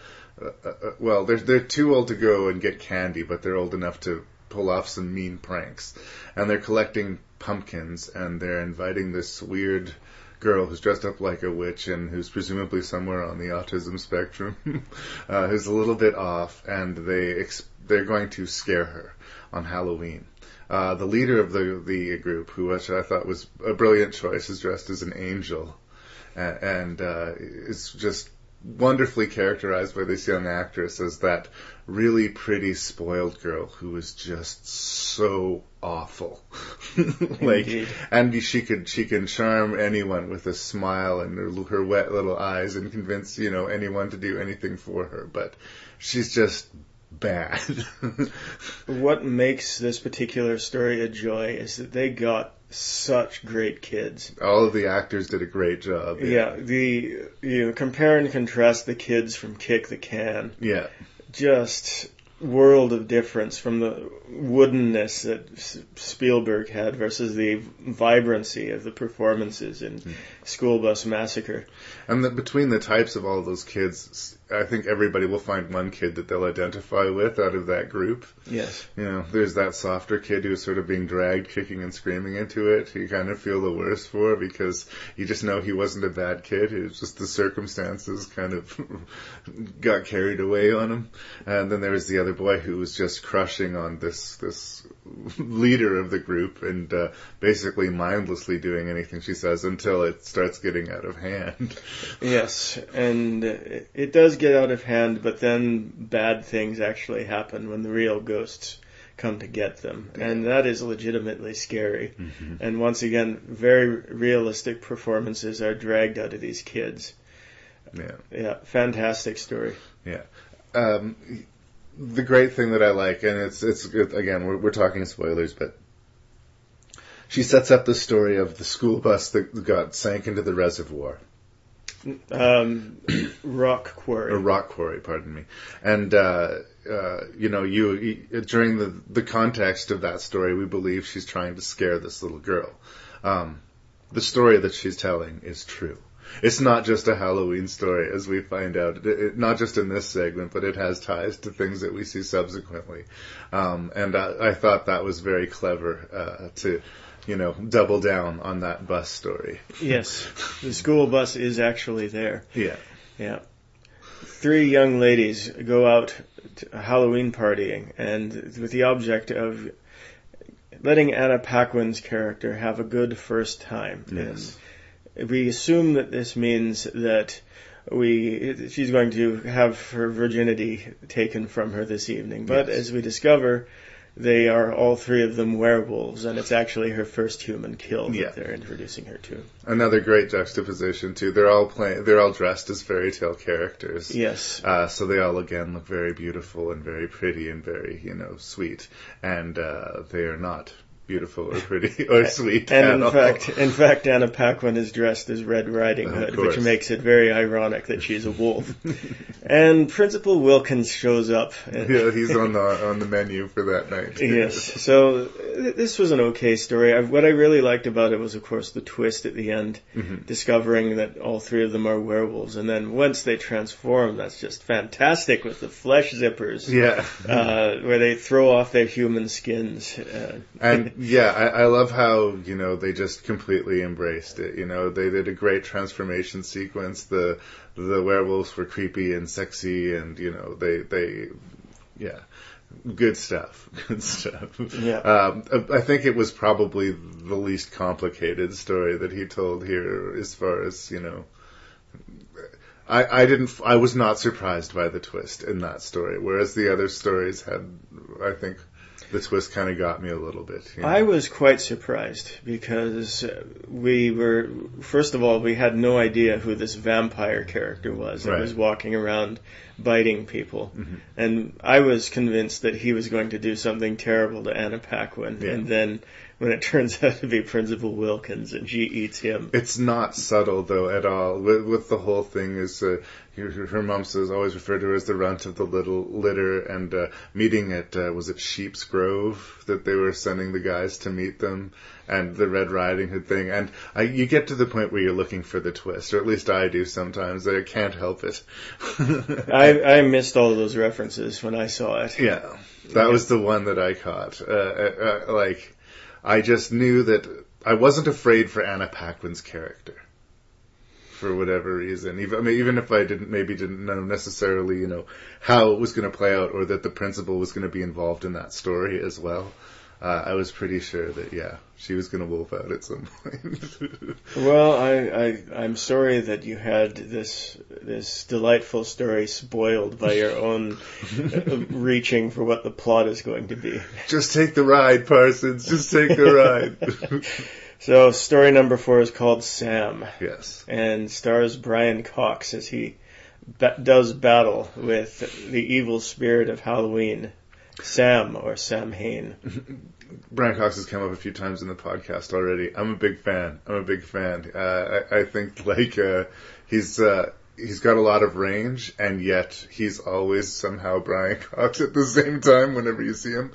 uh, uh, well, they're, they're too old to go and get candy, but they're old enough to pull off some mean pranks. And they're collecting pumpkins, and they're inviting this weird girl who's dressed up like a witch and who's presumably somewhere on the autism spectrum, uh, who's a little bit off, and they ex- they're going to scare her on Halloween. Uh, the leader of the the group, who which I thought was a brilliant choice, is dressed as an angel, and, and uh, is just wonderfully characterized by this young actress as that really pretty spoiled girl who is just so awful. like, Indeed. and she could she can charm anyone with a smile and her, her wet little eyes and convince you know anyone to do anything for her, but she's just bad. What makes this particular story a joy is that they got such great kids. All of the actors did a great job. Yeah, the you know, compare and contrast the kids from Kick the Can. Yeah. Just world of difference from the woodenness that S- Spielberg had versus the vibrancy of the performances in hmm. School Bus Massacre. And the, between the types of all those kids, I think everybody will find one kid that they'll identify with out of that group. Yes. You know, there's that softer kid who's sort of being dragged kicking and screaming into it. You kind of feel the worst for because you just know he wasn't a bad kid. It was just the circumstances kind of got carried away on him. And then there was the other boy who was just crushing on this, this leader of the group and, uh, basically mindlessly doing anything she says until it starts getting out of hand. Yes, and it it does get out of hand, but then bad things actually happen when the real ghosts come to get them, and that is legitimately scary. And once again, very realistic performances are dragged out of these kids. Yeah. Yeah, fantastic story. Yeah. Um, the great thing that I like, and it's it's good, again we're, we're talking spoilers, but she sets up the story of the school bus that got sank into the reservoir, Um, rock quarry. or rock quarry, pardon me, and uh, uh, you know you, you during the the context of that story, we believe she's trying to scare this little girl. Um, the story that she's telling is true. It's not just a Halloween story, as we find out. It, it, not just in this segment, but it has ties to things that we see subsequently. Um, and I, I thought that was very clever uh, to, you know, double down on that bus story. Yes, the school bus is actually there. Yeah. Yeah. Three young ladies go out to Halloween partying, and with the object of letting Anna Paquin's character have a good first time. Yes. And we assume that this means that we she's going to have her virginity taken from her this evening. But Yes. as we discover, they are all three of them werewolves, and it's actually her first human kill that Yeah. they're introducing her to. Another great juxtaposition too. They're all playing. They're all dressed as fairy tale characters. Yes. Uh, so they all again look very beautiful and very pretty and very you know sweet, and uh, they are not beautiful or pretty or sweet. And in fact, in fact, Anna Paquin is dressed as Red Riding Hood, which makes it very ironic that she's a wolf. and Principal Wilkins shows up. yeah, he's on the on the menu for that night. yes. So th- this was an okay story. I, what I really liked about it was, of course, the twist at the end, Mhm. discovering that all three of them are werewolves, and then once they transform, that's just fantastic with the flesh zippers. Yeah. Uh, where they throw off their human skins. Uh, And yeah, I, I love how you know they just completely embraced it. You know, they did a great transformation sequence. The the werewolves were creepy and sexy, and you know they they yeah, good stuff. Good stuff. Yeah. Um, I I think it was probably the least complicated story that he told here, as far as you know. I, I didn't. I was not surprised by the twist in that story, whereas the other stories had, I think, the twist kind of got me a little bit. you know. I was quite surprised because we were, first of all, we had no idea who this vampire character was that Right. was walking around biting people. Mhm. And I was convinced that he was going to do something terrible to Anna Paquin. Yeah. And then when it turns out to be Principal Wilkins and she eats him. It's not subtle though at all. With, with the whole thing is uh, her, her mom says always referred to her as the runt of the little litter, and uh, meeting at uh, was it Sheep's Grove that they were sending the guys to meet them, and the Red Riding Hood thing, and I, you get to the point where you're looking for the twist, or at least I do sometimes. I can't help it. I, I missed all of those references when I saw it. Yeah, that was the one that I caught. Uh, uh, uh, like, I just knew that I wasn't afraid for Anna Paquin's character. For whatever reason, even I mean, even if I didn't maybe didn't know necessarily, you know, how it was going to play out, or that the principal was going to be involved in that story as well, uh, I was pretty sure that yeah, she was going to wolf out at some point. Well, I, I I'm sorry that you had this this delightful story spoiled by your own uh, reaching for what the plot is going to be. Just take the ride, Parsons. Just take the ride. So, story number four is called Sam yes. and stars Brian Cox as he ba- does battle with the evil spirit of Halloween, Sam or Sam Hain. Brian Cox has come up a few times in the podcast already. I'm a big fan. I'm a big fan. Uh, I, I think like uh, he's uh, he's got a lot of range, and yet he's always somehow Brian Cox at the same time. Whenever you see him,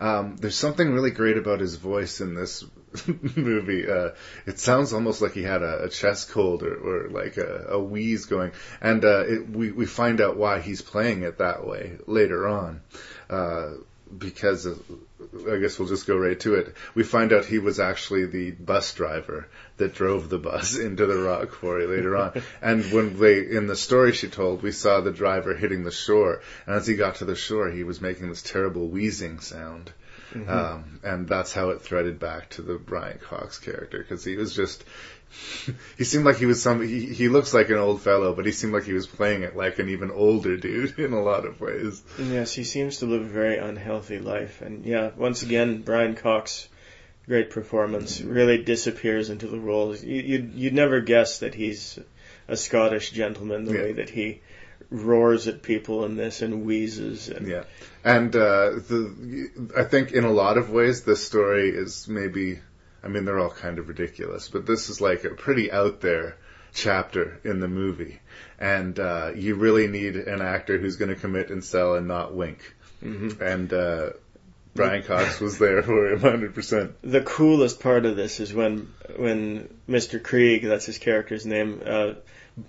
um, there's something really great about his voice in this movie. Uh, it sounds almost like he had a, a chest cold or, or like a, a wheeze going, and uh, it, we we find out why he's playing it that way later on. Uh, because of, I guess we'll just go right to it. We find out he was actually the bus driver that drove the bus into the rock quarry later on. and when they, in the story she told, we saw the driver hitting the shore. And as he got to the shore, he was making this terrible wheezing sound. Um, and that's how it threaded back to the Brian Cox character because he was just, he seemed like he was some, he, he looks like an old fellow, but he seemed like he was playing it like an even older dude in a lot of ways. Yes, he seems to live a very unhealthy life. And yeah, once again, Brian Cox, great performance, really disappears into the role. You, you'd, you'd never guess that he's a Scottish gentleman the Yeah. way that he roars at people in this and wheezes. And Yeah, and uh, the I think in a lot of ways this story is maybe I mean they're all kind of ridiculous, but this is like a pretty out there chapter in the movie, and uh, you really need an actor who's going to commit and sell and not wink, Mhm. and uh, Brian Cox was there for him 100. percent the coolest part of this is when when Mr. Kreeg, that's his character's name, uh,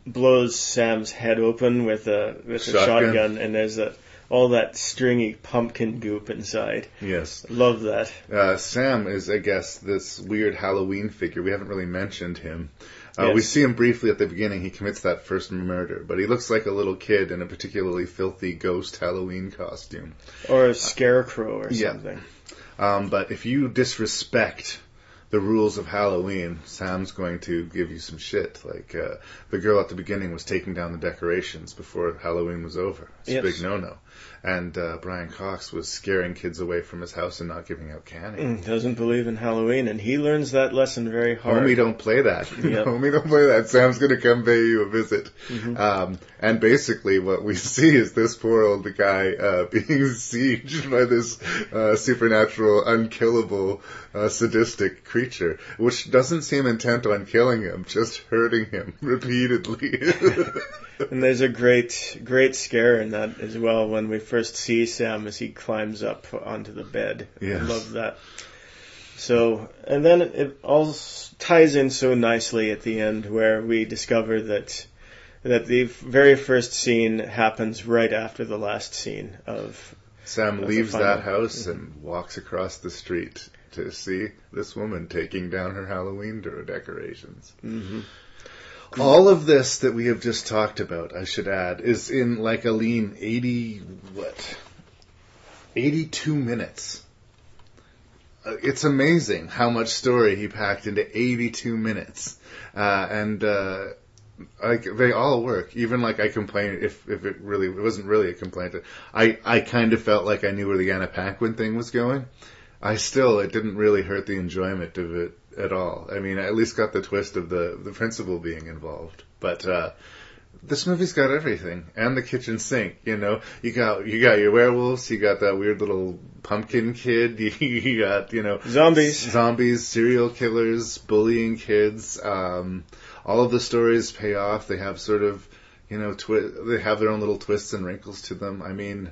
blows Sam's head open with a with a Shotgun. shotgun, and there's a, all that stringy pumpkin goop inside. Yes. Love that. Uh, Sam is, I guess, this weird Halloween figure. We haven't really mentioned him. Uh, Yes. We see him briefly at the beginning. He commits that first murder, but he looks like a little kid in a particularly filthy ghost Halloween costume. Or a scarecrow or Yeah. something. Um, but if you disrespect the rules of Halloween, Sam's going to give you some shit. Like uh, the girl at the beginning was taking down the decorations before Halloween was over. It's Yes. a big no-no. And uh, Brian Cox was scaring kids away from his house and not giving out candy. Mm, Doesn't believe in Halloween, and he learns that lesson very hard. Homie, don't play that. Yep. Homie, don't play that. Sam's gonna come pay you a visit. Mhm. Um, and basically what we see is this poor old guy, uh, being sieged by this, uh, supernatural, unkillable, uh, sadistic creature, which doesn't seem intent on killing him, just hurting him repeatedly. And there's a great, great scare in that as well when we first see Sam as he climbs up onto the bed. Yes. I love that. So, and then it all ties in so nicely at the end where we discover that that the very first scene happens right after the last scene of Sam Of leaves that house and walks across the street to see this woman taking down her Halloween de- decorations. Mhm. All of this that we have just talked about, I should add, is in like a lean 80, what? 82 minutes. Uh, It's amazing how much story he packed into 82 minutes. Uh, and, uh, like they all work. Even like I complained if if it really it wasn't really a complaint. I I kind of felt like I knew where the Anna Paquin thing was going. I still it didn't really hurt the enjoyment of it at all. I mean, I at least got the twist of the the principal being involved, but. uh this movie's got everything and the kitchen sink. You know, you got you got your werewolves, you got that weird little pumpkin kid, you, you got you know Zombies. zombies, serial killers, bullying kids. Um, all of the stories pay off. They have sort of you know twi- they have their own little twists and wrinkles to them. I mean.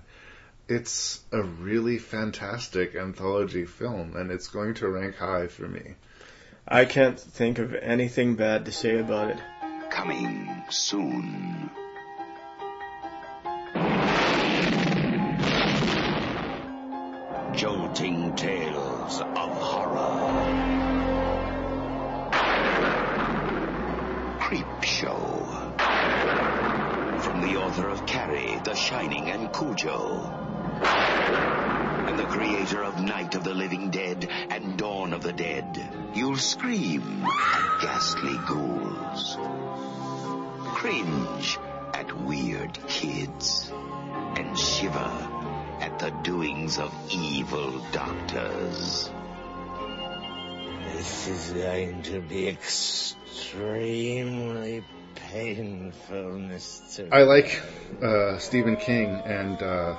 It's a really fantastic anthology film, and it's going to rank high for me. I can't think of anything bad to say about it. Coming soon. Jolting tales of horror. Creepshow. From the author of Carrie, The Shining, and Cujo. And the creator of Night of the Living Dead and of the Dead. You'll scream at ghastly ghouls. Cringe at weird kids. And shiver at the doings of evil doctors. This is going to be extremely painful, Mr. I like uh, Stephen King, and uh,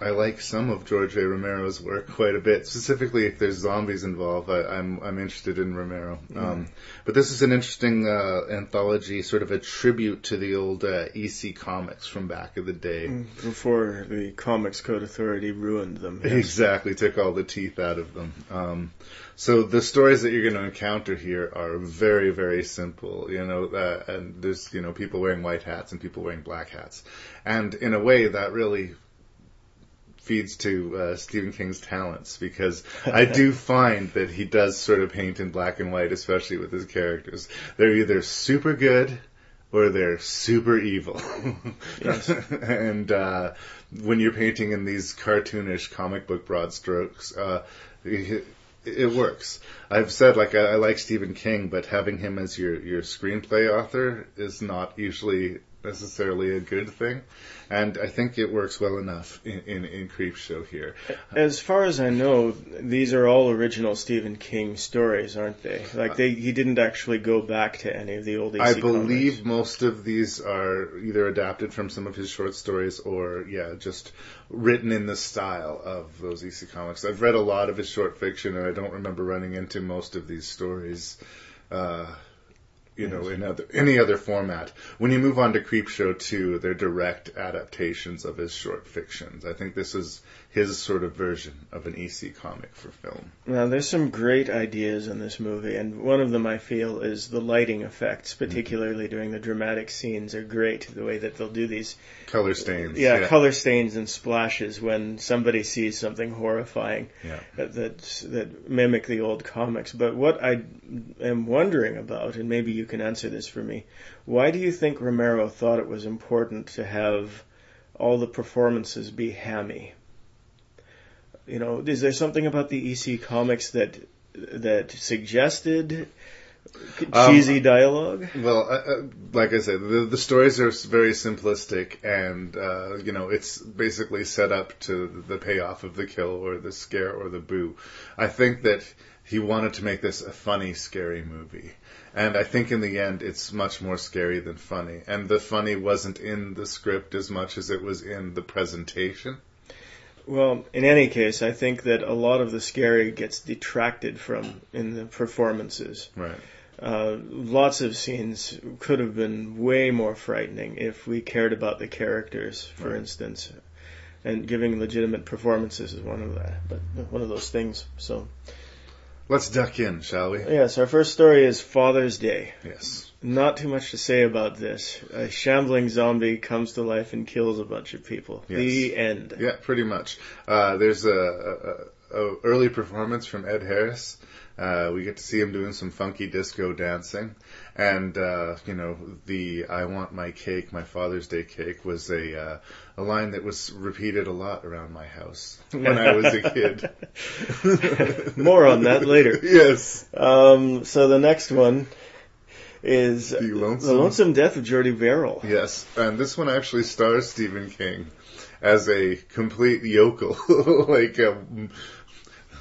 I like some of George A. Romero's work quite a bit. Specifically, if there's zombies involved, I, I'm I'm interested in Romero. Um, but this is an interesting uh, anthology, sort of a tribute to the old uh, EC comics from back in the day. Before the Comics Code Authority ruined them. yes. Exactly, took all the teeth out of them. Um, so the stories that you're going to encounter here are very, very simple. You know, uh, and there's you know people wearing white hats and people wearing black hats, and in a way that really feeds to uh, Stephen King's talents because I do find that he does sort of paint in black and white, especially with his characters. They're either super good or they're super evil. Yes. and uh, when you're painting in these cartoonish comic book broad strokes, uh, it, it works. I've said like I, I like Stephen King, but having him as your your screenplay author is not usually necessarily a good thing, and I think it works well enough in in, in Creepshow here. As far as I know, these are all original Stephen King stories, aren't they? Like they, he didn't actually go back to any of the old EC I believe comics. most of these are either adapted from some of his short stories or, yeah, just written in the style of those EC comics. I've read a lot of his short fiction, and I don't remember running into most of these stories. Uh, you know, in other any other format. When you move on to Creepshow 2, they're direct adaptations of his short fictions. I think this is his sort of version of an EC comic for film. Now, there's some great ideas in this movie, and one of them I feel is the lighting effects, mm-hmm. particularly during the dramatic scenes, are great. The way that they'll do these Color stains. yeah, color stains and splashes when somebody sees something horrifying Yeah. that, that that mimic the old comics. But what I am wondering about, and maybe you can answer this for me, why do you think Romero thought it was important to have all the performances be hammy? You know, is there something about the EC comics that that suggested Um, cheesy dialogue? Well, uh, uh, like I said, the, the stories are very simplistic, and uh, you know it's basically set up to the payoff of the kill or the scare or the boo. I think that he wanted to make this a funny, scary movie, and I think in the end it's much more scary than funny. And the funny wasn't in the script as much as it was in the presentation. Well, in any case, I think that a lot of the scary gets detracted from in the performances. Right. Uh, lots of scenes could have been way more frightening if we cared about the characters, for Right. instance. And giving legitimate performances is one of that, but one of those things. So, Let's duck in, shall we? yes, our first story is Father's Day. Yes. Not too much to say about this. A shambling zombie comes to life and kills a bunch of people. Yes. The end. Yeah, pretty much. Uh, there's a, a, a early performance from Ed Harris. Uh, we get to see him doing some funky disco dancing, and uh, you know the "I want my cake, my Father's Day cake" was a uh, a line that was repeated a lot around my house when I was a kid. More on that later. yes. Um, so the next one is The Lonesome- The Lonesome Death of Jordy Verrill. Yes, and this one actually stars Stephen King as a complete yokel, like a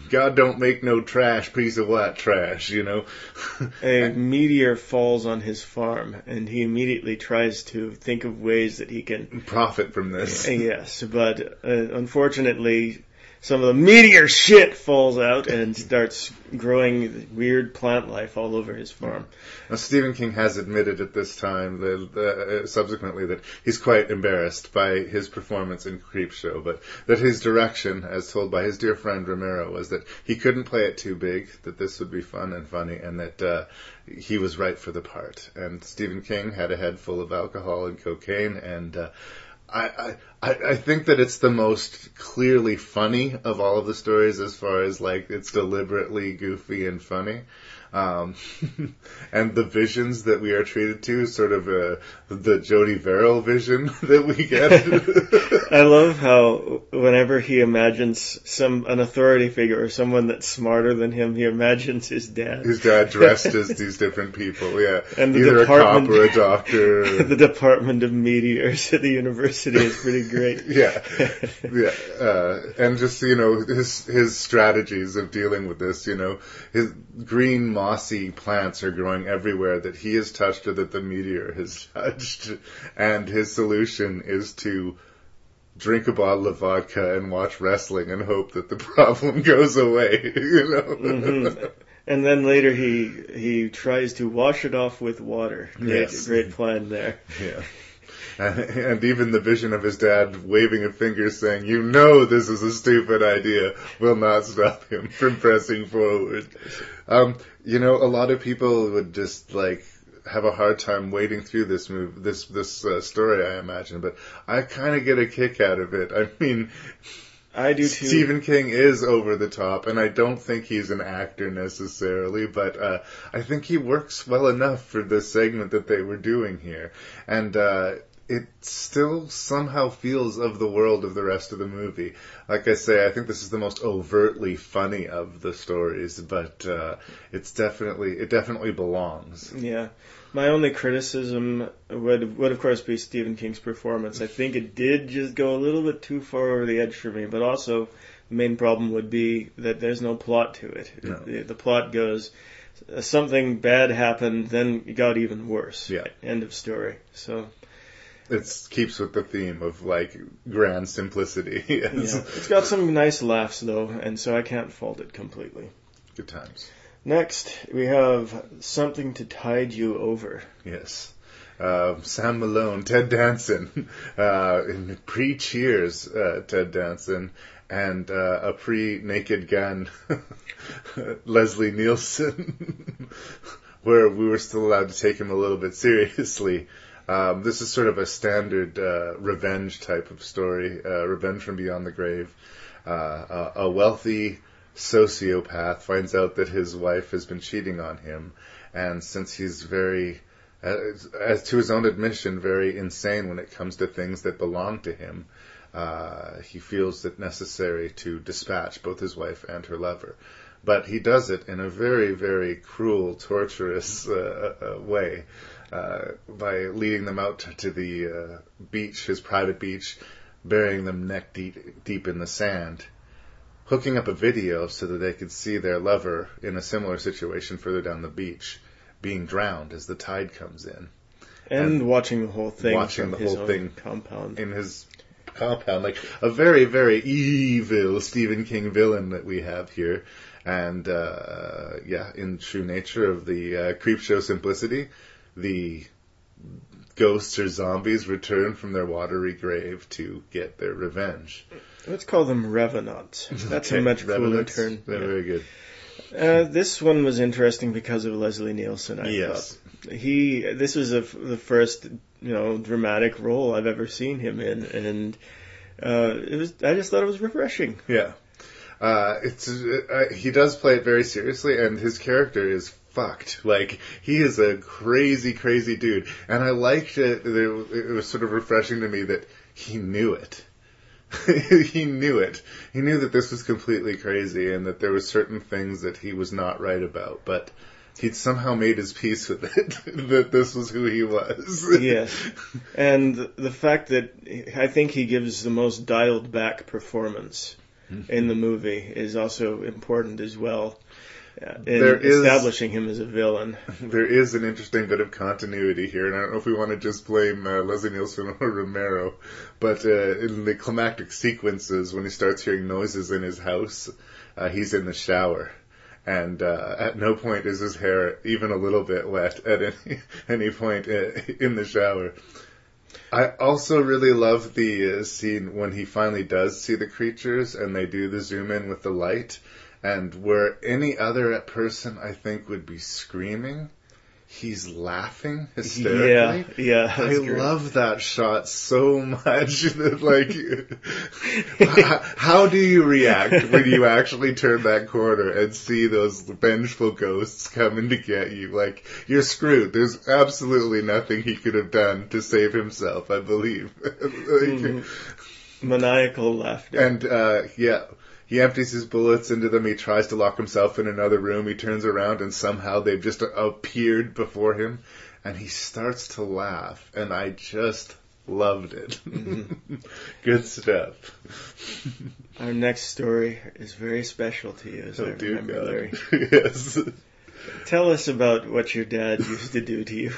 God don't make no trash piece of white trash, you know. A meteor falls on his farm, and he immediately tries to think of ways that he can Profit from this. Yes, but uh, unfortunately, some of the meteor shit falls out and starts growing weird plant life all over his farm. Now, Stephen King has admitted at this time, uh, subsequently, that he's quite embarrassed by his performance in Creepshow, but that his direction, as told by his dear friend Romero, was that he couldn't play it too big, that this would be fun and funny, and that uh, he was right for the part. And Stephen King had a head full of alcohol and cocaine, and uh, I, I, I think that it's the most clearly funny of all of the stories as far as like it's deliberately goofy and funny. Um, and the visions that we are treated to, sort of uh, the Jordy Verrill vision that we get. I love how whenever he imagines some an authority figure or someone that's smarter than him, he imagines his dad. His dad dressed as these different people, yeah. And the Either a cop or a doctor. the Department of Meteors at the university is pretty great. yeah, yeah, uh, and just you know his his strategies of dealing with this. You know, his green mossy plants are growing everywhere that he has touched or that the meteor has touched, and his solution is to drink a bottle of vodka and watch wrestling and hope that the problem goes away. You know. Mhm. And then later he he tries to wash it off with water. Great, Yes. great plan there. Yeah. And, even the vision of his dad waving a finger saying, you know this is a stupid idea, will not stop him from pressing forward. Um, you know, a lot of people would just like have a hard time wading through this move, this, this uh, story, I imagine, but I kind of get a kick out of it. I mean, I do too. Stephen King is over the top, and I don't think he's an actor necessarily, but uh, I think he works well enough for the segment that they were doing here, and uh, it still somehow feels of the world of the rest of the movie. Like I say, I think this is the most overtly funny of the stories, but uh, it's definitely it definitely belongs. Yeah. My only criticism would would of course be Stephen King's performance. I think it did just go a little bit too far over the edge for me, but also the main problem would be that there's no plot to it. No. The, the plot goes something bad happened, then it got even worse. Yeah. End of story. So It keeps with the theme of like grand simplicity. yeah. it's got some nice laughs though, and so I can't fault it completely. Good times. Next, we have something to tide you over. Yes. Uh, Sam Malone, Ted Danson, uh, in pre-Cheers, uh, Ted Danson, and uh, a pre-Naked Gun, Leslie Nielsen, where we were still allowed to take him a little bit seriously. Um, this is sort of a standard uh, revenge type of story, uh, revenge from beyond the grave. Uh, a, wealthy sociopath finds out that his wife has been cheating on him, and since he's very, as, as to his own admission, very insane when it comes to things that belong to him, uh, he feels it necessary to dispatch both his wife and her lover. But he does it in a very, very cruel, torturous uh, uh, way uh, by leading them out to the uh, beach, his private beach, burying them neck deep, deep in the sand, hooking up a video so that they could see their lover in a similar situation further down the beach, being drowned as the tide comes in. And, And watching the whole thing watching the whole thing compound. in his compound, like a very, very evil Stephen King villain that we have here. And uh, yeah, in true nature of the uh, Creepshow simplicity, the ghosts or zombies return from their watery grave to get their revenge. Let's call them revenants. That's a Okay, much cooler term. They're Yeah. very good. Uh, this one was interesting because of Leslie Nielsen. I Yes. thought he. This was a the first you know dramatic role I've ever seen him in, and uh, it was. I just thought it was refreshing. Yeah. Uh, it's uh, he does play it very seriously, and his character is fucked. Like he is a crazy, crazy dude, and I liked it. It was sort of refreshing to me that he knew it. he knew it. He knew that this was completely crazy, and that there were certain things that he was not right about. But he'd somehow made his peace with it that this was who he was. yes, and the fact that I think he gives the most dialed back performance hmm. in the movie is also important as well. There is- establishing him as a villain. There is an interesting bit of continuity here, and I don't know if we want to just blame uh, Leslie Nielsen or Romero, but uh, in the climactic sequences, when he starts hearing noises in his house, uh, he's in the shower. And uh, at no point is his hair even a little bit wet at any, any point uh, in the shower. I also really love the uh, scene when he finally does see the creatures and they do the zoom in with the light. And where any other person, I think, would be screaming, he's laughing hysterically. Yeah, yeah, I great. love that shot so much. That like, h- how do you react when you actually turn that corner and see those vengeful ghosts coming to get you? Like, you're screwed. There's absolutely nothing he could have done to save himself. I believe. Like, Mhm. Maniacal laughter. and uh, yeah, he empties his bullets into them. He tries to lock himself in another room. He turns around and somehow they've just appeared before him, and he starts to laugh. And I just loved it. Mm-hmm. Good stuff. Our next story is very special to you, as oh, I Oh, dear remember. Larry. yes. Tell us about what your dad used to do to you.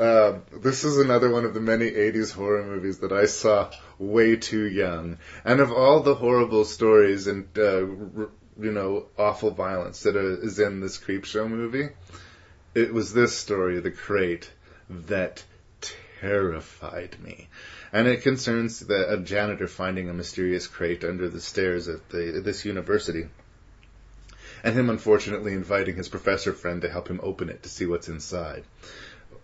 Uh, this is another one of the many 80s horror movies that I saw way too young. And of all the horrible stories and, uh, r- you know, awful violence that is in this Creepshow movie, it was this story, The Crate, that terrified me. And it concerns the, a janitor finding a mysterious crate under the stairs at the, this university. And him unfortunately inviting his professor friend to help him open it to see what's inside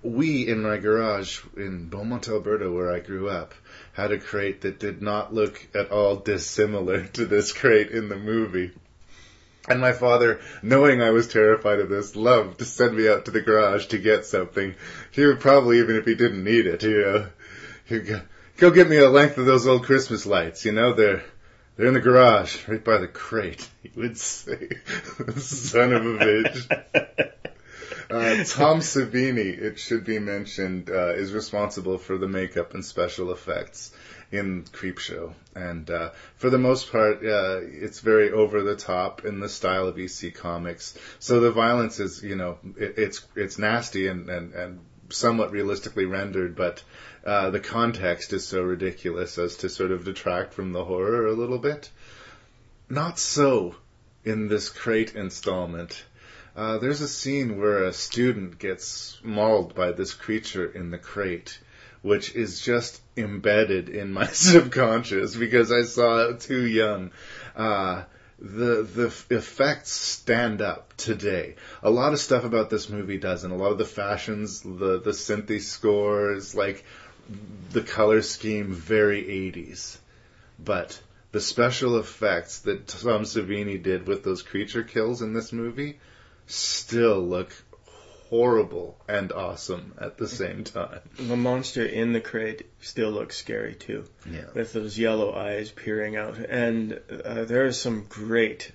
we in my garage in Beaumont, Alberta, where I grew up, had a crate that did not look at all dissimilar to this crate in the movie. And my father, knowing I was terrified of this, loved to send me out to the garage to get something. He would probably, even if he didn't need it, you know, he'd go, go get me a length of those old Christmas lights, you know, they're, they're in the garage, right by the crate, he would say. Son of a bitch. Uh, Tom Savini, it should be mentioned, uh, is responsible for the makeup and special effects in Creepshow. And uh, for the most part, uh, it's very over the top in the style of EC Comics. So the violence is, you know, it, it's it's nasty and, and, and somewhat realistically rendered, but uh, the context is so ridiculous as to sort of detract from the horror a little bit. Not so in this crate installment. Uh, there's a scene where a student gets mauled by this creature in the crate, which is just embedded in my subconscious because I saw it too young. Uh, the the effects stand up today. A lot of stuff about this movie doesn't. A lot of the fashions, the the synthy scores, like the color scheme, very 80s. But the special effects that Tom Savini did with those creature kills in this movie still look horrible and awesome at the same time. The monster in the crate still looks scary too, Yeah. with those yellow eyes peering out. And uh, there are some great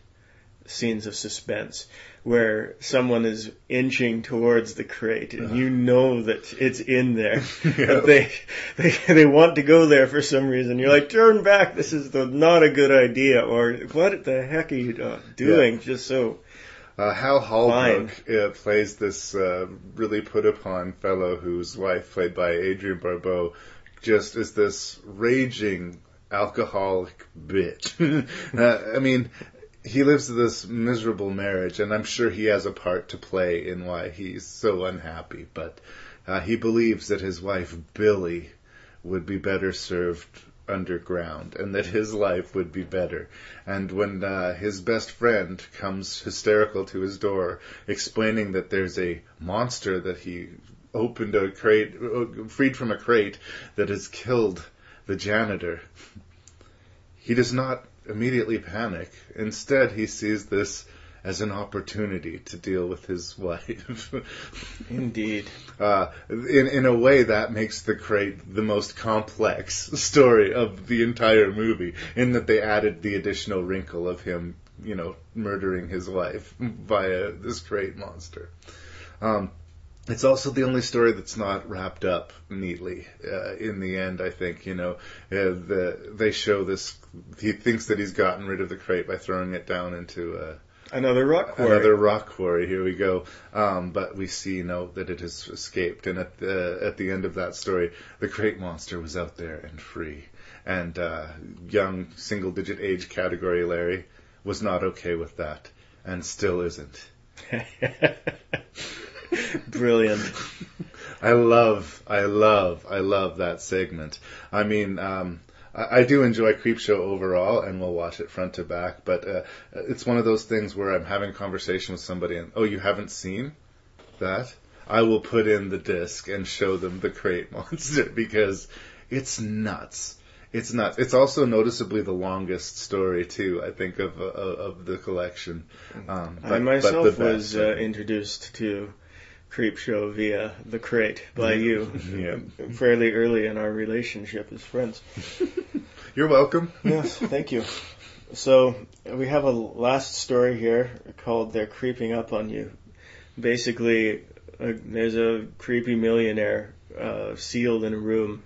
scenes of suspense where someone is inching towards the crate, and you know that it's in there, but they, they they want to go there for some reason. You're like, turn back! This is the, not a good idea, or what the heck are you uh, doing? Just so. Uh, Hal Holbrook uh, plays this uh, really put upon fellow whose wife, played by Adrienne Barbeau, just is this raging alcoholic bitch. uh, I mean, he lives this miserable marriage, and I'm sure he has a part to play in why he's so unhappy. But uh, he believes that his wife Billie would be better served underground, and that his life would be better. And when uh, his best friend comes hysterical to his door, explaining that there's a monster that he opened a crate, freed from a crate, that has killed the janitor, he does not immediately panic. Instead, he sees this as an opportunity to deal with his wife. Indeed. Uh, in in a way, that makes the crate the most complex story of the entire movie. In that they added the additional wrinkle of him you know, murdering his wife via this crate monster. Um, it's also the only story that's not wrapped up neatly. Uh, in the end, I think you know uh, the, they show this. He thinks that he's gotten rid of the crate by throwing it down into a Another rock quarry. Another rock quarry. Here we go. Um, but we see, you know, that it has escaped. And at the at the end of that story, the crate monster was out there and free. And uh, young single digit age category Larry was not okay with that, and still isn't. Brilliant. I love, I love, I love that segment. I mean, um, I, do enjoy Creepshow overall, and we'll watch it front to back. But uh, it's one of those things where I'm having a conversation with somebody, and oh, you haven't seen that? I will put in the disc and show them the crate monster because it's nuts. It's nuts. It's also noticeably the longest story too. I think of of, of the collection. Um, I myself but was uh, introduced to Creepshow via the crate by you Yeah. fairly early in our relationship as friends. You're welcome. Yes, thank you. So we have a last story here called "They're Creeping Up on You." Basically, uh, there's a creepy millionaire uh, sealed in a room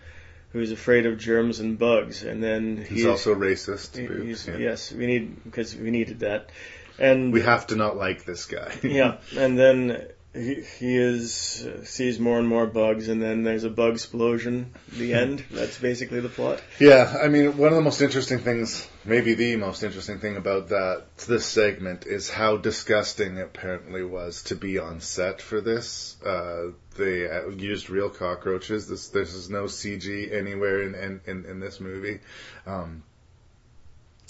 who's afraid of germs and bugs, and then He's also racist. he- he's- Yeah. Yes, we need because we needed that, and We have to not like this guy. yeah, and then he, he is uh, sees more and more bugs, and then there's a bug explosion. The end. That's basically the plot. Yeah, I mean, one of the most interesting things, maybe the most interesting thing about that this segment is how disgusting it apparently was to be on set for this. Uh, they uh, used real cockroaches. This this is no CG anywhere in in, in, in this movie, um,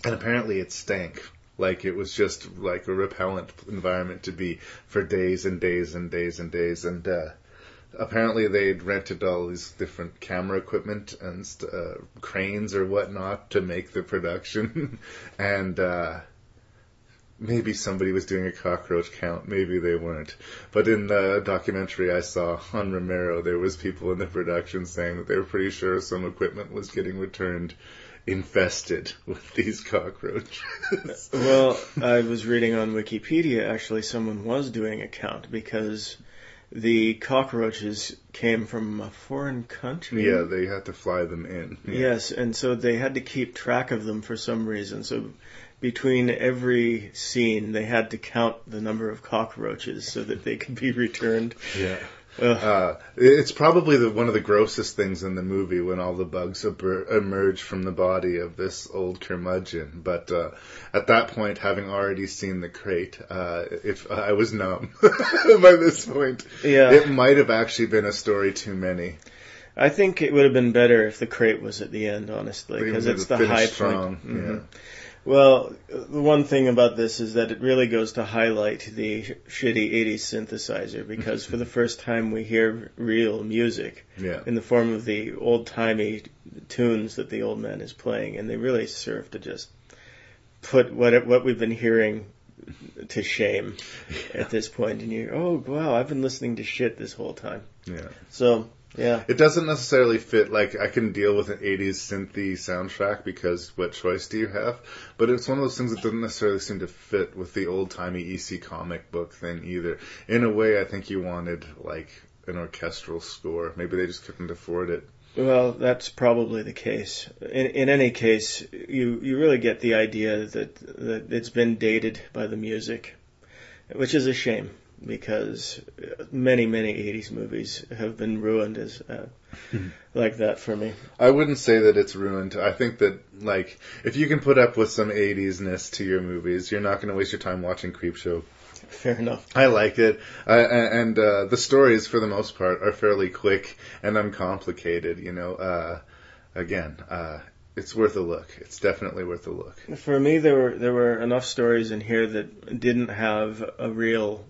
and apparently it stank. Like it was just like a repellent environment to be for days and days and days and days and. Uh, apparently they'd rented all these different camera equipment and uh, cranes or whatnot to make the production, and uh, maybe somebody was doing a cockroach count, maybe they weren't. But in the documentary I saw on Romero, there was people in the production saying that they were pretty sure some equipment was getting returned infested with these cockroaches. Well, I was reading on Wikipedia. Actually, someone was doing a count because the cockroaches came from a foreign country. yeah, they had to fly them in. Yeah. Yes, and so they had to keep track of them for some reason. So between every scene, they had to count the number of cockroaches so that they could be returned. Yeah. Uh, it's probably the, one of the grossest things in the movie when all the bugs emerge from the body of this old curmudgeon. But uh, at that point, having already seen the crate, uh, if I was numb by this point, Yeah. it might have actually been a story too many. I think it would have been better if the crate was at the end, honestly, because it's the high strong, point. Mhm. yeah. Well, the one thing about this is that it really goes to highlight the sh- shitty 80s synthesizer because for the first time we hear real music Yeah. in the form of the old timey tunes that the old man is playing, and they really serve to just put what what we've been hearing to shame at this point. And you, oh wow, I've been listening to shit this whole time. Yeah. So yeah, It doesn't necessarily fit, like, I can deal with an 80s synthy soundtrack because what choice do you have? But it's one of those things that doesn't necessarily seem to fit with the old timey EC comic book thing either. In a way, I think you wanted, like, an orchestral score. Maybe they just couldn't afford it. Well, that's probably the case. In, in any case, you you really get the idea that that it's been dated by the music, which is a shame because many many 80s movies have been ruined as uh, like that for me. I wouldn't say that it's ruined. I think that, like, if you can put up with some 80s-ness to your movies, you're not going to waste your time watching Creepshow. Fair enough. I like it, uh, and uh, the stories, for the most part, are fairly quick and uncomplicated. You know, uh, again, uh, it's worth a look. It's definitely worth a look. For me, there were there were enough stories in here that didn't have a real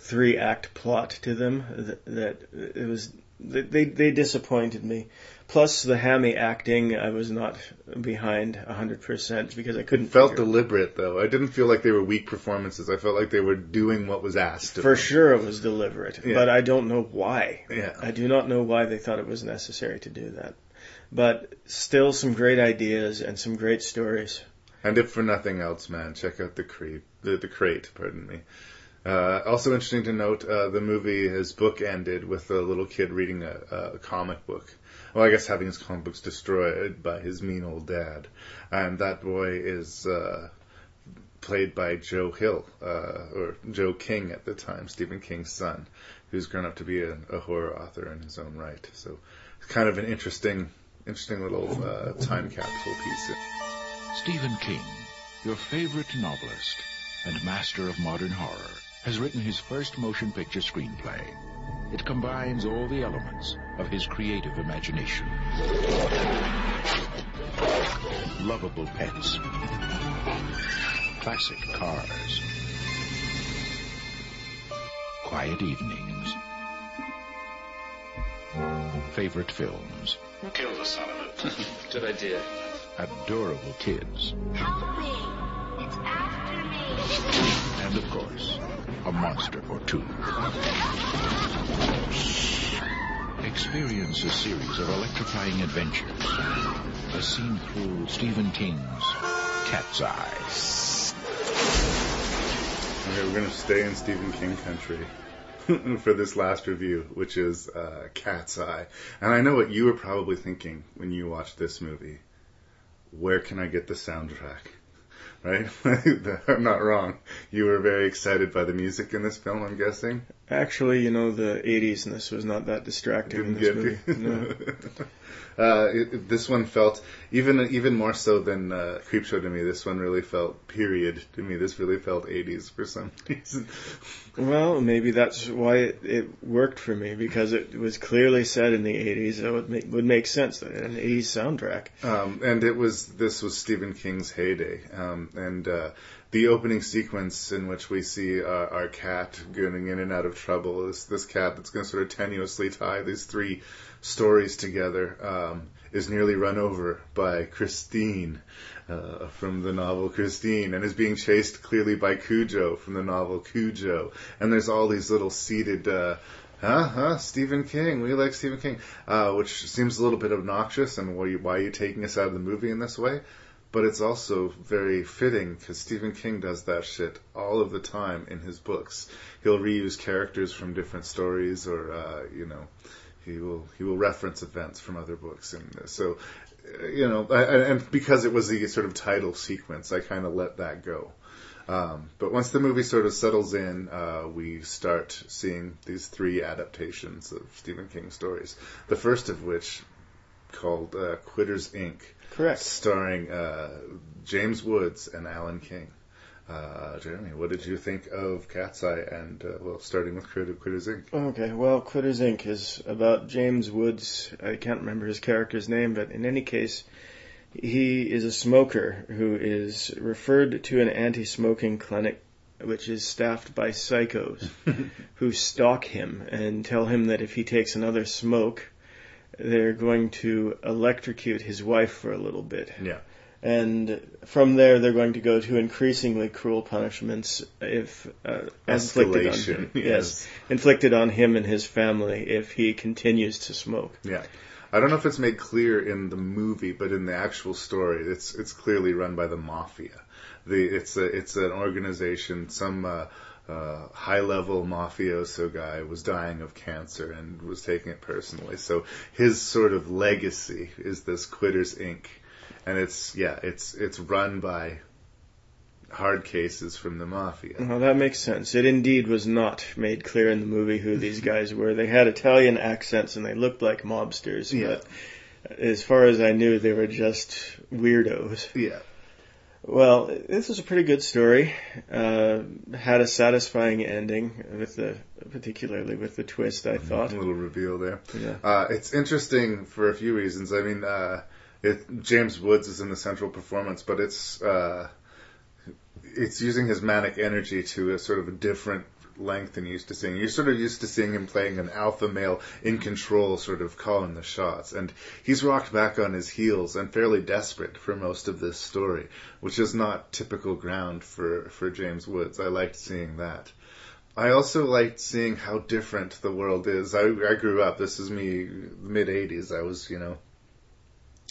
three act plot to them that, that it was they they disappointed me. Plus the hammy acting, I was not behind hundred percent because I couldn't Felt deliberate though. I didn't feel like they were weak performances. I felt like they were doing what was asked. Of For them. sure, it was deliberate, Yeah. but I don't know why. Yeah. I do not know why they thought it was necessary to do that. But still, some great ideas and some great stories. And if for nothing else, man, check out the creep, the, the crate. Pardon me. Uh, also interesting to note, uh, the movie his book ended with a little kid reading a, a comic book. Well, I guess having his comic books destroyed by his mean old dad, and that boy is uh, played by Joe Hill uh, or Joe King at the time, Stephen King's son, who's grown up to be a, a horror author in his own right. So, it's kind of an interesting, interesting little uh, time capsule piece. Stephen King, your favorite novelist and master of modern horror, has written his first motion picture screenplay. It combines all the elements of his creative imagination. Lovable pets. Classic cars. Quiet evenings. Favorite films. Kill the son of a... Good idea. Adorable kids. Help me! It's after me! And of course, a monster or two. Experience a series of electrifying adventures as seen through Stephen King's Cat's Eye. Okay, we're going to stay in Stephen King country for this last review, which is uh, Cat's Eye. And I know what you were probably thinking when you watched this movie. Where can I get the soundtrack? Right? I'm not wrong. You were very excited by the music in this film, I'm guessing. Actually, you know, the 80s and this was not that distracting Didn't in this movie. No. uh, it, this one felt even even more so than uh, Creepshow to me. This one really felt period to me. This really felt 80s for some reason. Well, maybe that's why it, it worked for me because it was clearly set in the 80s. So it would make, would make sense that an 80s soundtrack. Um, and it was this was Stephen King's heyday, um, and uh, the opening sequence in which we see uh, our cat getting in and out of trouble. This this cat that's going to sort of tenuously tie these three stories together um, is nearly run over by Christine uh, from the novel Christine, and is being chased clearly by Cujo from the novel Cujo. And there's all these little seated. Uh, Huh, huh, Stephen King. We like Stephen King, uh, which seems a little bit obnoxious. And why, why are you taking us out of the movie in this way? But it's also very fitting because Stephen King does that shit all of the time in his books. He'll reuse characters from different stories, or uh, you know, he will he will reference events from other books, and so uh, you know, I, and because it was the sort of title sequence, I kind of let that go. Um, but once the movie sort of settles in, uh, we start seeing these three adaptations of Stephen King stories. The first of which, called uh, Quitters Inc., Correct. starring uh, James Woods and Alan King. Uh, Jeremy, what did you think of Cat's Eye and, uh, well, starting with Critter, Quitters Inc.? Okay, well, Quitters Inc. is about James Woods. I can't remember his character's name, but in any case, he is a smoker who is referred to an anti-smoking clinic which is staffed by psychos who stalk him and tell him that if he takes another smoke, they're going to electrocute his wife for a little bit. Yeah. And from there, they're going to go to increasingly cruel punishments if uh, inflicted on him. yes. inflicted on him and his family if he continues to smoke. Yeah. I don't know if it's made clear in the movie, but in the actual story, it's it's clearly run by the mafia. The it's a it's an organization. Some uh, uh, high level mafioso guy was dying of cancer and was taking it personally. So his sort of legacy is this Quitters Inc. And it's yeah, it's it's run by hard cases from the mafia. Well, that makes sense. It indeed was not made clear in the movie who these guys were. They had Italian accents and they looked like mobsters, Yeah. but as far as I knew, they were just weirdos. Yeah. Well, this was a pretty good story. Uh, had a satisfying ending with the, particularly with the twist. I thought. A little reveal there. Yeah. Uh, it's interesting for a few reasons. I mean, uh, it, James Woods is in the central performance, but it's uh, it's using his manic energy to a sort of a different length and used to seeing. You're sort of used to seeing him playing an alpha male in control, sort of calling the shots, and he's rocked back on his heels and fairly desperate for most of this story, which is not typical ground for for James Woods. I liked seeing that. I also liked seeing how different the world is. I, I grew up. This is me, mid '80s. I was, you know,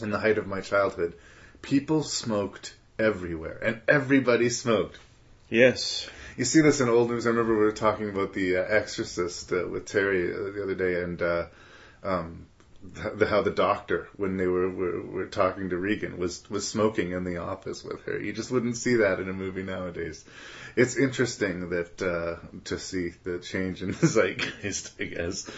in the height of my childhood. People smoked everywhere, and everybody smoked. Yes. You see this in old news. I remember we were talking about the uh, Exorcist uh, with Terry uh, the other day, and uh, um, the, how the doctor, when they were, were were talking to Regan, was was smoking in the office with her. You just wouldn't see that in a movie nowadays. It's interesting that uh, to see the change in the zeitgeist, I guess.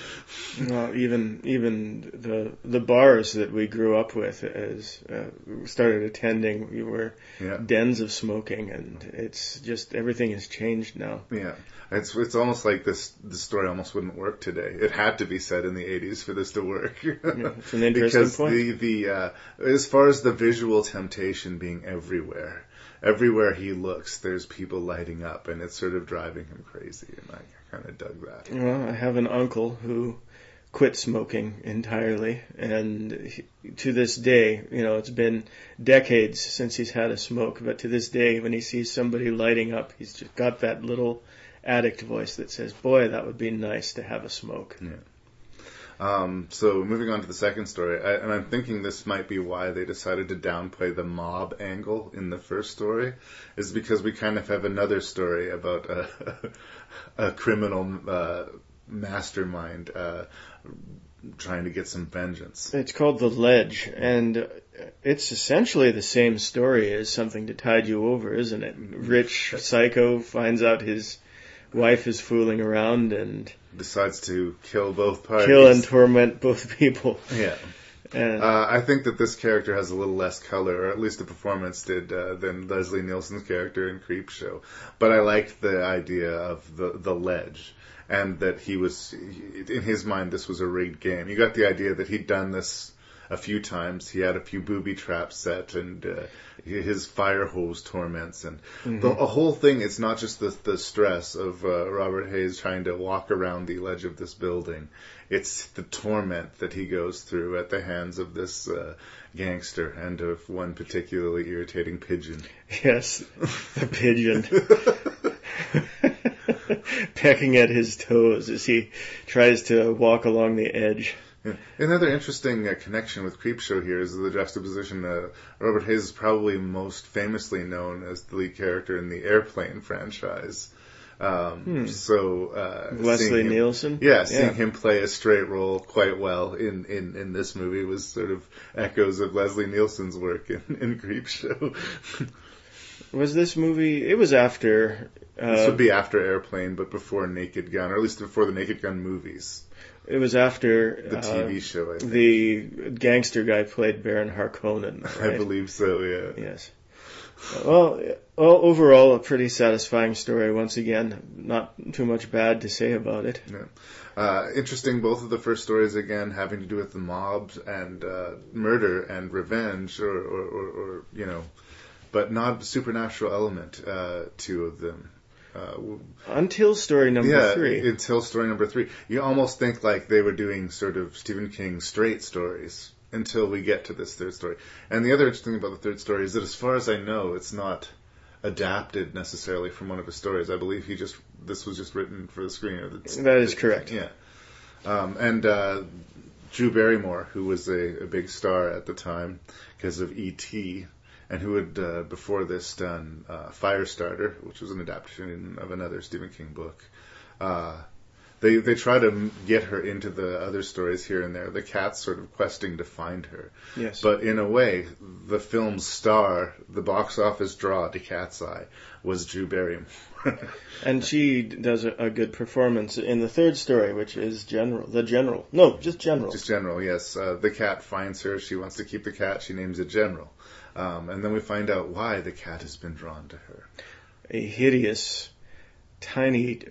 Well, even even the the bars that we grew up with as uh, started attending, we were Yeah. dens of smoking, and it's just everything has changed now. Yeah, it's it's almost like this the story almost wouldn't work today. It had to be set in the 80s for this to work. it's an interesting because point. the the uh, as far as the visual temptation being everywhere, everywhere he looks, there's people lighting up, and it's sort of driving him crazy. And I kind of dug that. Well, I have an uncle who quit smoking entirely, and he, to this day, you know, it's been decades since he's had a smoke, but to this day, when he sees somebody lighting up, he's just got that little addict voice that says, "Boy, that would be nice to have a smoke." Yeah. Um, so moving on to the second story, I, and I'm thinking this might be why they decided to downplay the mob angle in the first story, is because we kind of have another story about a, a criminal uh, mastermind uh, trying to get some vengeance. It's called The Ledge, and it's essentially the same story as Something to Tide You Over, isn't it? Rich psycho finds out his wife is fooling around and Decides to kill both parties. kill and torment both people. Yeah. And Uh, I think that this character has a little less color, or at least the performance did, uh, than Leslie Nielsen's character in Creepshow. But I liked the idea of the the ledge, and that he was, in his mind, this was a rigged game. You got the idea that he'd done this a few times. He had a few booby traps set, and uh, his fire hose torments, and the Mhm. a whole thing. It's not just the the stress of uh, Robert Hays trying to walk around the ledge of this building. It's the torment that he goes through at the hands of this uh, gangster and of one particularly irritating pigeon. yes, the pigeon. Pecking at his toes as he tries to walk along the edge. Another interesting uh, connection with Creepshow here is the juxtaposition. Uh, Robert Hays is probably most famously known as the lead character in the Airplane franchise. Um, Hmm. So uh, Leslie him- Nielsen? yeah, seeing Yeah. him play a straight role quite well in, in, in this movie was sort of echoes of Leslie Nielsen's work in, in Creepshow. Was this movie? It was after. Uh, this would be after Airplane, but before Naked Gun, or at least before the Naked Gun movies. It was after The uh, TV show, I think. The gangster guy played Baron Harkonnen. I believe so. Yeah. Yes. Well, well, overall, a pretty satisfying story. Once again, not too much bad to say about it. Yeah. Uh, interesting, both of the first stories again having to do with the mobs and uh, murder and revenge, or, or, or, or you know, but not supernatural element. Uh, two of them. Uh, Until story number yeah, three. until story number three, you almost think like they were doing sort of Stephen King straight stories until we get to this third story. And the other interesting thing about the third story is that, as far as I know, it's not adapted necessarily from one of his stories. I believe he just this was just written for the screen. That is correct. Yeah. Um, and uh, Drew Barrymore, who was a, a big star at the time because of E.T., and who had uh, before this done uh, Firestarter, which was an adaptation of another Stephen King book. Uh, they they try to get her into the other stories here and there. The cat's sort of questing to find her. Yes. But in a way, the film's star, the box office draw to Cat's Eye, was Drew Barrymore. And she does a, a good performance in the third story, which is General. The General. No, just General. Just General, yes. Uh, the cat finds her. She wants to keep the cat. She names it General. Um, and then we find out why the cat has been drawn to her. a hideous, tiny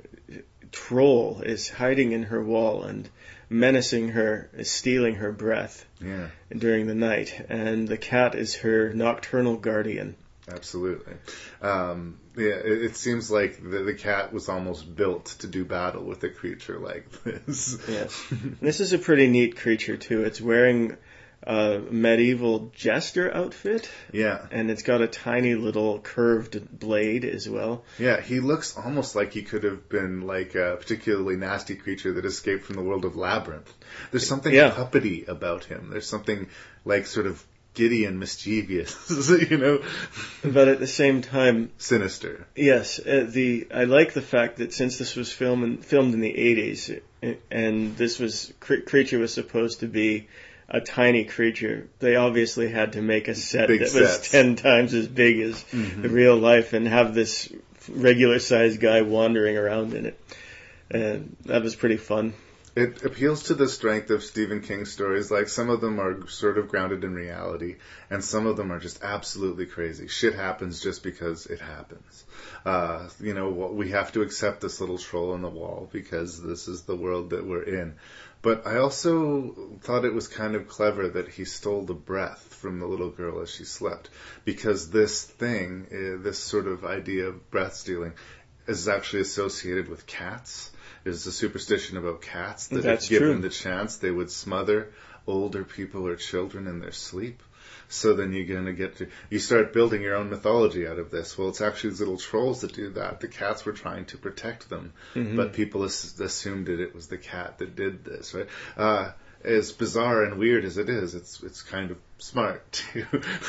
troll is hiding in her wall and menacing her, is stealing her breath Yeah, during the night. And the cat is her nocturnal guardian. absolutely. Um, yeah, it, it seems like the, the cat was almost built to do battle with a creature like this. Yes. this is a pretty neat creature too. It's wearing a medieval jester outfit. Yeah. And it's got a tiny little curved blade as well. Yeah, he looks almost like he could have been like a particularly nasty creature that escaped from the world of Labyrinth. There's something Yeah. puppety about him. There's something like sort of giddy and mischievous, you know. But at the same time, sinister. Yes, uh, the I like the fact that since this was filmed filmed in the 80s, and this was creature was supposed to be a tiny creature, they obviously had to make a set Big that sets. was ten times as big as Mhm. the real life, and have this regular sized guy wandering around in it. And that was pretty fun. It appeals to the strength of Stephen King stories. Like some of them are sort of grounded in reality, and some of them are just absolutely crazy. Shit happens just because it happens. Uh, you know, we have to accept this little troll in the wall because this is the world that we're in. But I also thought it was kind of clever that he stole the breath from the little girl as she slept, because this thing, uh, this sort of idea of breath stealing, is actually associated with cats. There's the superstition about cats that That's if given true. the chance, they would smother older people or children in their sleep. So then you're gonna get to, you start building your own mythology out of this. Well, it's actually these little trolls that do that. The cats were trying to protect them, Mhm. but people as- assumed that it was the cat that did this, right? Uh, as bizarre and weird as it is, it's it's kind of smart too.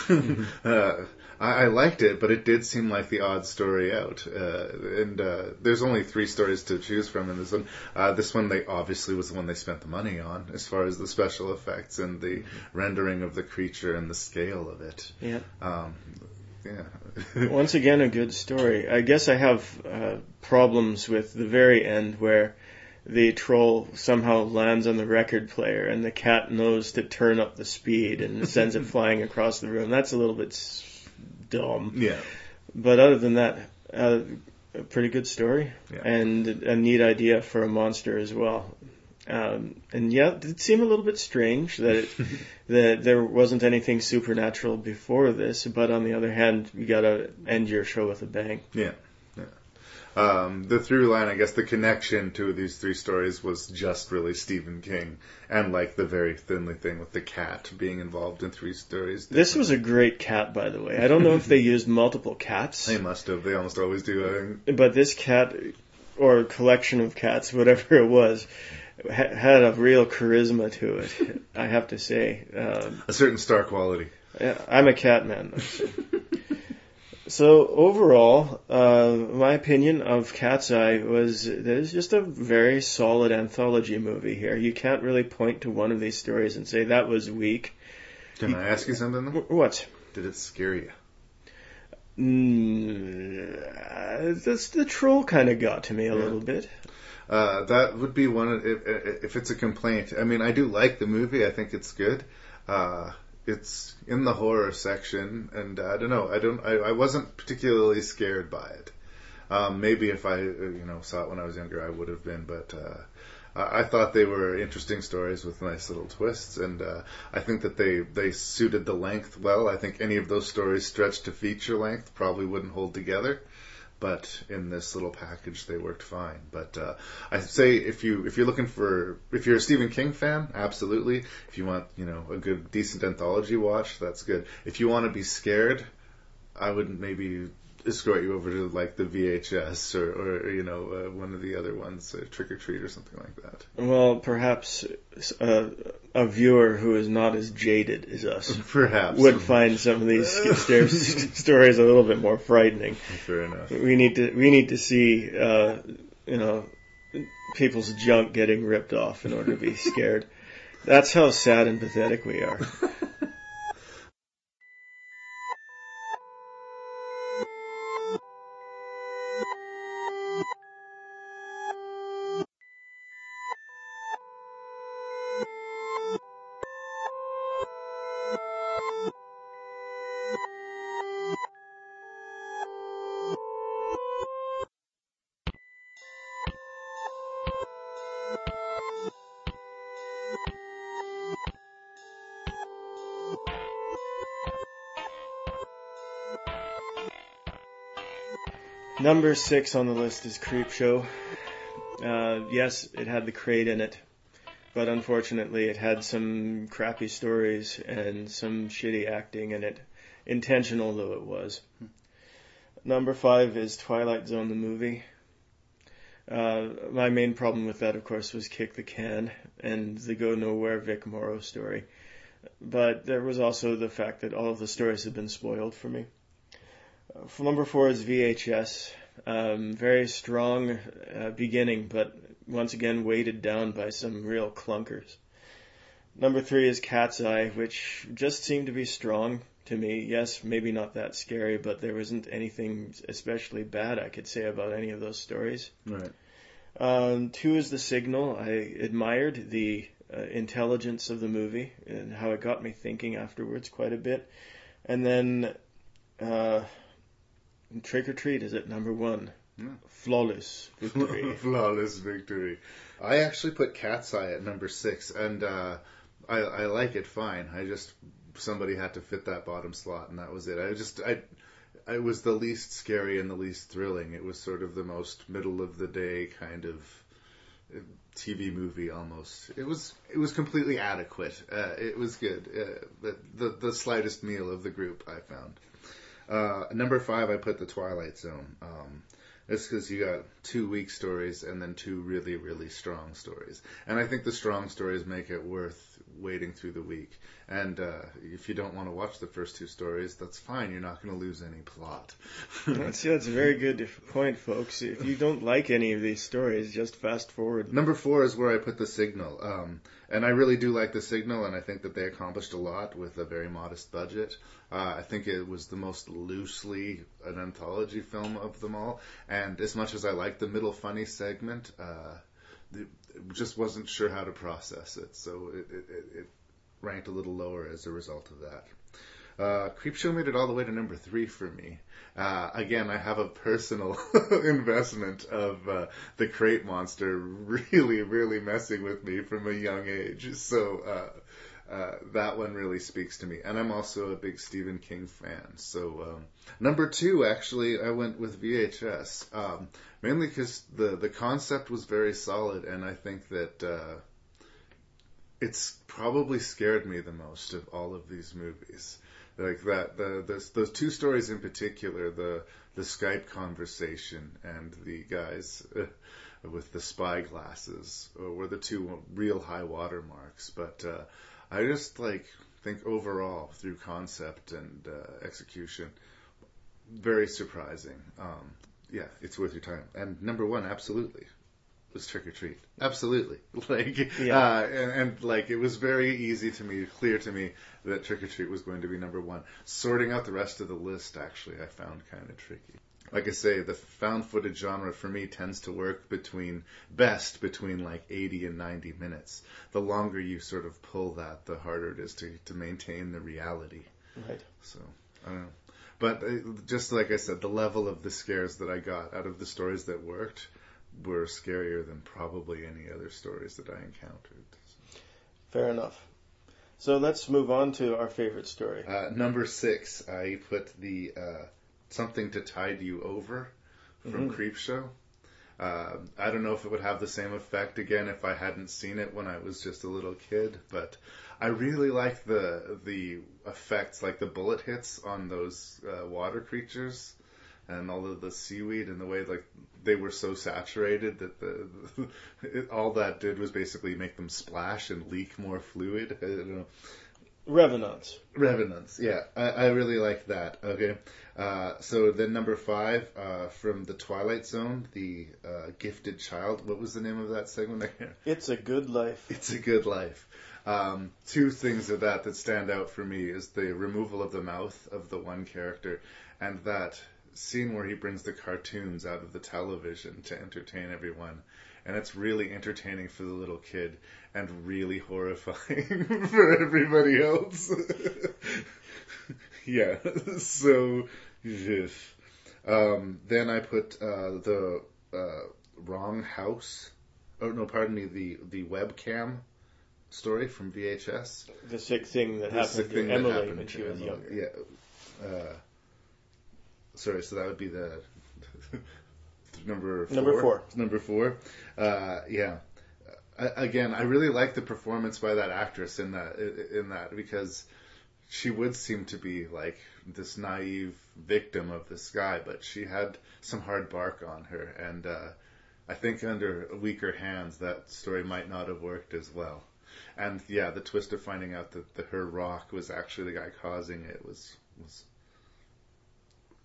uh, I, I liked it, but it did seem like the odd story out. Uh, and uh, there's only three stories to choose from in this one. Uh, this one, they obviously was the one they spent the money on, as far as the special effects and the rendering of the creature and the scale of it. Yeah. Um, yeah. Once again, a good story. I guess I have uh, problems with the very end where the troll somehow lands on the record player and the cat knows to turn up the speed and sends it flying across the room. That's a little bit dumb. Yeah. But other than that, uh, a pretty good story Yeah. and a neat idea for a monster as well. Um, and yeah, it did seem a little bit strange that it, that there wasn't anything supernatural before this, but on the other hand, you gotta end your show with a bang. Yeah. Um, the through line, I guess, the connection to these three stories was just really Stephen King, and like the very thinly thing with the cat being involved in three stories. This was a great cat, by the way. I don't know if they used multiple cats, They must have. They almost always do. But this cat or collection of cats, whatever it was, ha- had a real charisma to it. I have to say. Um, A certain star quality. Yeah, I'm a cat man. so. Overall, uh, my opinion of Cat's Eye was it's just a very solid anthology movie here. You can't really point to one of these stories and say that was weak. Can I ask you something? Though? What? Did it scare you? Mm, this, the troll kind of got to me a Yeah. little bit. Uh, that would be one. Of, if, if it's a complaint, I mean, I do like the movie. I think it's good. Uh, it's in the horror section, and uh, I don't know. I don't. I, I wasn't particularly scared by it. Um, maybe if I, you know, saw it when I was younger, I would have been. But uh, I I thought they were interesting stories with nice little twists, and uh, I think that they they suited the length well. I think any of those stories stretched to feature length probably wouldn't hold together but in this little package they worked fine. But uh, I say if you if you're looking for if you're a Stephen King fan, absolutely. If you want you know a good decent anthology watch, that's good. If you want to be scared, I would maybe escort you over to like the VHS or, or you know uh, one of the other ones, uh, Trick 'r Treat or something like that. Well, perhaps uh, a viewer who is not as jaded as us Perhaps would find some of these st- stories a little bit more frightening. Fair enough. We need to we need to see uh, you know people's junk getting ripped off in order to be scared. That's how sad and pathetic we are. Number six on the list is Creepshow. Uh, yes, it had the crate in it, but unfortunately, it had some crappy stories and some shitty acting in it, intentional though it was. Number five is Twilight Zone the movie. Uh, my main problem with that, of course, was Kick the Can and the Go Nowhere Vic Morrow story. but there was also the fact that all of the stories had been spoiled for me. Number four is VHS. Um, very strong uh, beginning, but once again weighted down by some real clunkers. Number three is Cat's Eye, which just seemed to be strong to me. Yes, maybe not that scary, but there wasn't anything especially bad I could say about any of those stories. Right. Um, two is The Signal. I admired the uh, intelligence of the movie and how it got me thinking afterwards quite a bit. And then uh, Trick 'r Treat is at number one. Yeah. Flawless victory. Flawless victory. I actually put Cat's Eye at number six, and uh, I, I like it fine. I just somebody had to fit that bottom slot, and that was it. I just I. It was the least scary and the least thrilling. It was sort of the most middle of the day kind of uh, TV movie almost. It was it was completely adequate. Uh, it was good. Uh, the, the the slightest meal of the group I found. Uh, number five, I put the Twilight Zone. Um, it's because you got two weak stories and then two really, really strong stories. And I think the strong stories make it worth waiting through the week. And uh, if you don't want to watch the first two stories, that's fine. You're not going to lose any plot. that's, that's a very good point, folks. If you don't like any of these stories, just fast forward. Number four is where I put the signal. Um, and I really do like the signal, and I think that they accomplished a lot with a very modest budget. Uh, I think it was the most loosely an anthology film of them all. And as much as I like the middle funny segment, uh, just wasn't sure how to process it. So it, it, it ranked a little lower as a result of that. Uh, Creepshow made it all the way to number three for me. Uh, again, I have a personal investment of uh, the crate monster really, really messing with me from a young age. So uh, that one really speaks to me. And I'm also a big Stephen King fan. So um, number two, actually, I went with VHS, um, mainly because the the concept was very solid, and I think that uh, it's probably scared me the most of all of these movies. Like that, the, the those two stories in particular, the the Skype conversation and the guys uh, with the spy glasses uh, were the two real high watermarks. But uh, I just like think overall through concept and uh, execution, very surprising. Um, yeah, it's worth your time. And number one, absolutely was Trick 'r Treat. Absolutely. Like, Yeah. uh, and, and like, it was very easy to me, clear to me that Trick 'r Treat was going to be number one. Sorting out the rest of the list, actually, I found kind of tricky. Like I say, the found footage genre for me tends to work between, best between like 80 and 90 minutes. The longer you sort of pull that, the harder it is to, to maintain the reality. Right. So, I don't know. But uh, just like I said, the level of the scares that I got out of the stories that worked were scarier than probably any other stories that I encountered. Fair enough. So let's move on to our favorite story. Uh, number six, I put the uh, Something to Tide You Over from Mhm. Creepshow. Uh, I don't know if it would have the same effect again if I hadn't seen it when I was just a little kid, but I really like the the effects, like the bullet hits on those uh, water creatures and all of the seaweed and the way like they were so saturated that the, it, all that did was basically make them splash and leak more fluid. I don't know. Revenants. Revenants, yeah, I, I really like that. Okay, uh, so then number five uh, from the Twilight Zone, the uh, Gifted Child. What was the name of that segment? It's a good life. It's a Good Life. Um, two things of that that stand out for me is the removal of the mouth of the one character, and that scene where he brings the cartoons out of the television to entertain everyone. And it's really entertaining for the little kid and really horrifying for everybody else. yeah, so, yes. Um, then I put uh, the uh, wrong house. Oh no, pardon me. The the webcam story from VHS. The sick thing that The happened to Emily happened when she was Emily. younger. Yeah. Uh, sorry, so that would be the number four. Number four. Number four. Uh, yeah. Uh, again, I really like the performance by that actress in that in that because she would seem to be like this naive victim of this guy, but she had some hard bark on her, and uh, I think under weaker hands that story might not have worked as well. And yeah, the twist of finding out that the, her rock was actually the guy causing it was was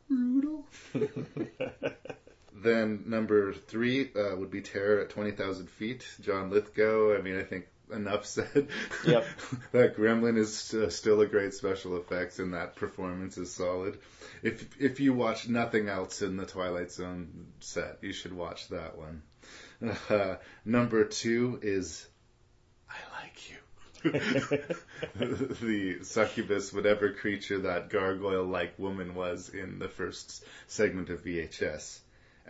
brutal. then number three uh, would be Terror at twenty thousand feet. John Lithgow. I mean, I think enough said. Yep. that Gremlin is uh, still a great special effects, and that performance is solid. If if you watch nothing else in the Twilight Zone set, you should watch that one. Uh, number two is I like you. the succubus, whatever creature that gargoyle-like woman was in the first segment of VHS,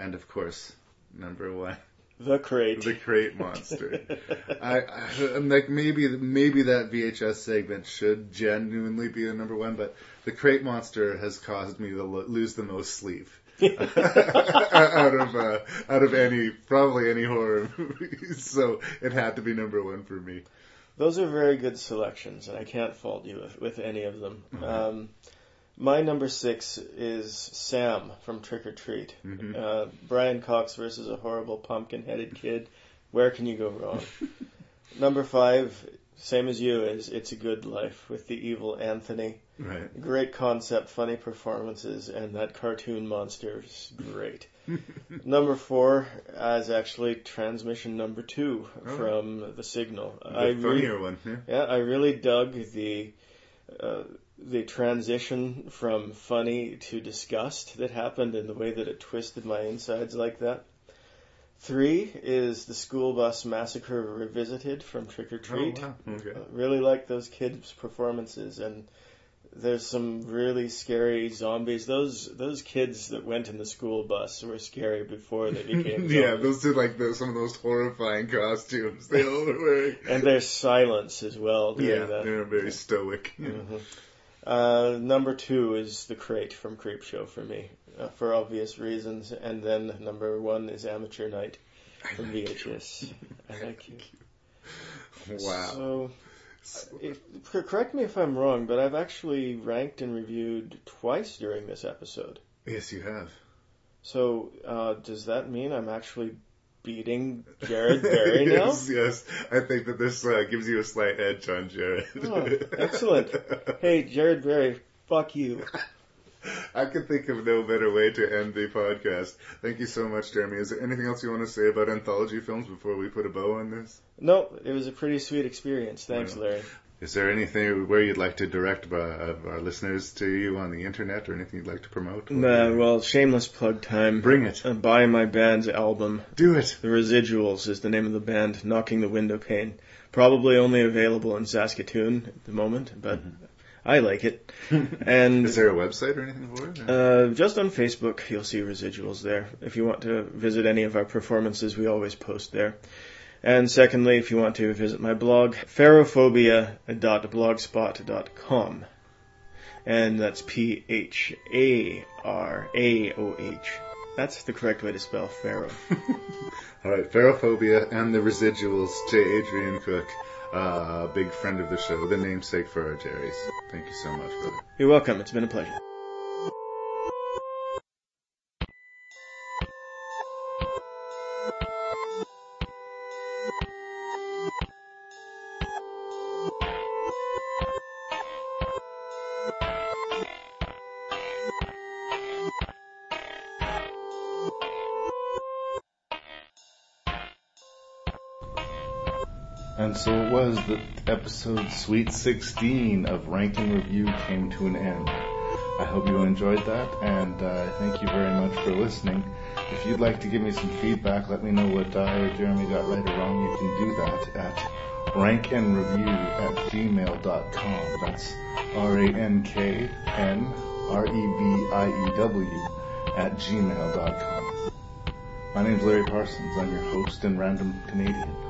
and of course, number one. The crate. The crate monster. I, I, am like maybe maybe that VHS segment should genuinely be the number one, but the crate monster has caused me to lo- lose the most sleep out of uh, out of any probably any horror movies. So it had to be number one for me. Those are very good selections, and I can't fault you with, with any of them. Mm-hmm. Um, my number six is Sam from Trick 'r Treat. Mhm. Uh, Brian Cox versus a horrible pumpkin-headed kid. Where can you go wrong? number five, same as you, is It's a Good Life with the evil Anthony. Right. Great concept, funny performances, and that cartoon monster is great. number four is actually transmission number two Oh. from The Signal. The I funnier re- one, yeah. yeah, I really dug the uh, the transition from funny to disgust that happened and the way that it twisted my insides like that. Three is the school bus massacre revisited from Trick 'r Treat. Oh, wow. Okay. Uh, really like those kids' performances and there's some really scary zombies. Those those kids that went in the school bus were scary before they became zombies. yeah, those did like the, some of those horrifying costumes they all were wearing. and their silence as well. Yeah, that. they're very stoic. Mhm. Uh, number two is the crate from Creepshow for me, uh, for obvious reasons, and then number one is Amateur Night from VHS. I like you. Wow. So, uh, if, correct me if I'm wrong, but I've actually ranked and reviewed twice during this episode. Yes, you have. So, uh, does that mean I'm actually beating Jared Berry now? yes, yes. I think that this uh, gives you a slight edge on Jared. Oh, excellent. Hey, Jared Berry, fuck you. I can think of no better way to end the podcast. Thank you so much, Jeremy. Is there anything else you want to say about anthology films before we put a bow on this? No, it was a pretty sweet experience. Thanks, Well, Larry. Is there anything where you'd like to direct uh, our listeners to you on the internet or anything you'd like to promote? Uh, well, shameless plug time. Bring it. Uh, buy my band's album. Do it. The Residuals is the name of the band, Knocking the Window Pane. Probably only available in Saskatoon at the moment, but I like it. And Is there a website or anything for it? uh, just on Facebook, you'll see Residuals there. If you want to visit any of our performances, we always post there. And secondly, if you want to visit my blog, pharaohphobia.blogspot.com. And that's P H A R A O H. That's the correct way to spell Pharaoh. All right, Pharaohphobia and the Residuals, J. Adrian Cook, uh, big friend of the show, the namesake for our Jerry's. Thank you so much, brother. You're welcome. It's been a pleasure. So it was that episode Sweet 16 of Rank N Review came to an end. I hope you enjoyed that, and uh, thank you very much for listening. If you'd like to give me some feedback, let me know what I or Jeremy got right or wrong. You can do that at ranknreview at gmail.com. That's R-A-N-K-N-R-E-V-I-E-W at gmail.com. My name's Larry Parsons. I'm your host and random Canadian.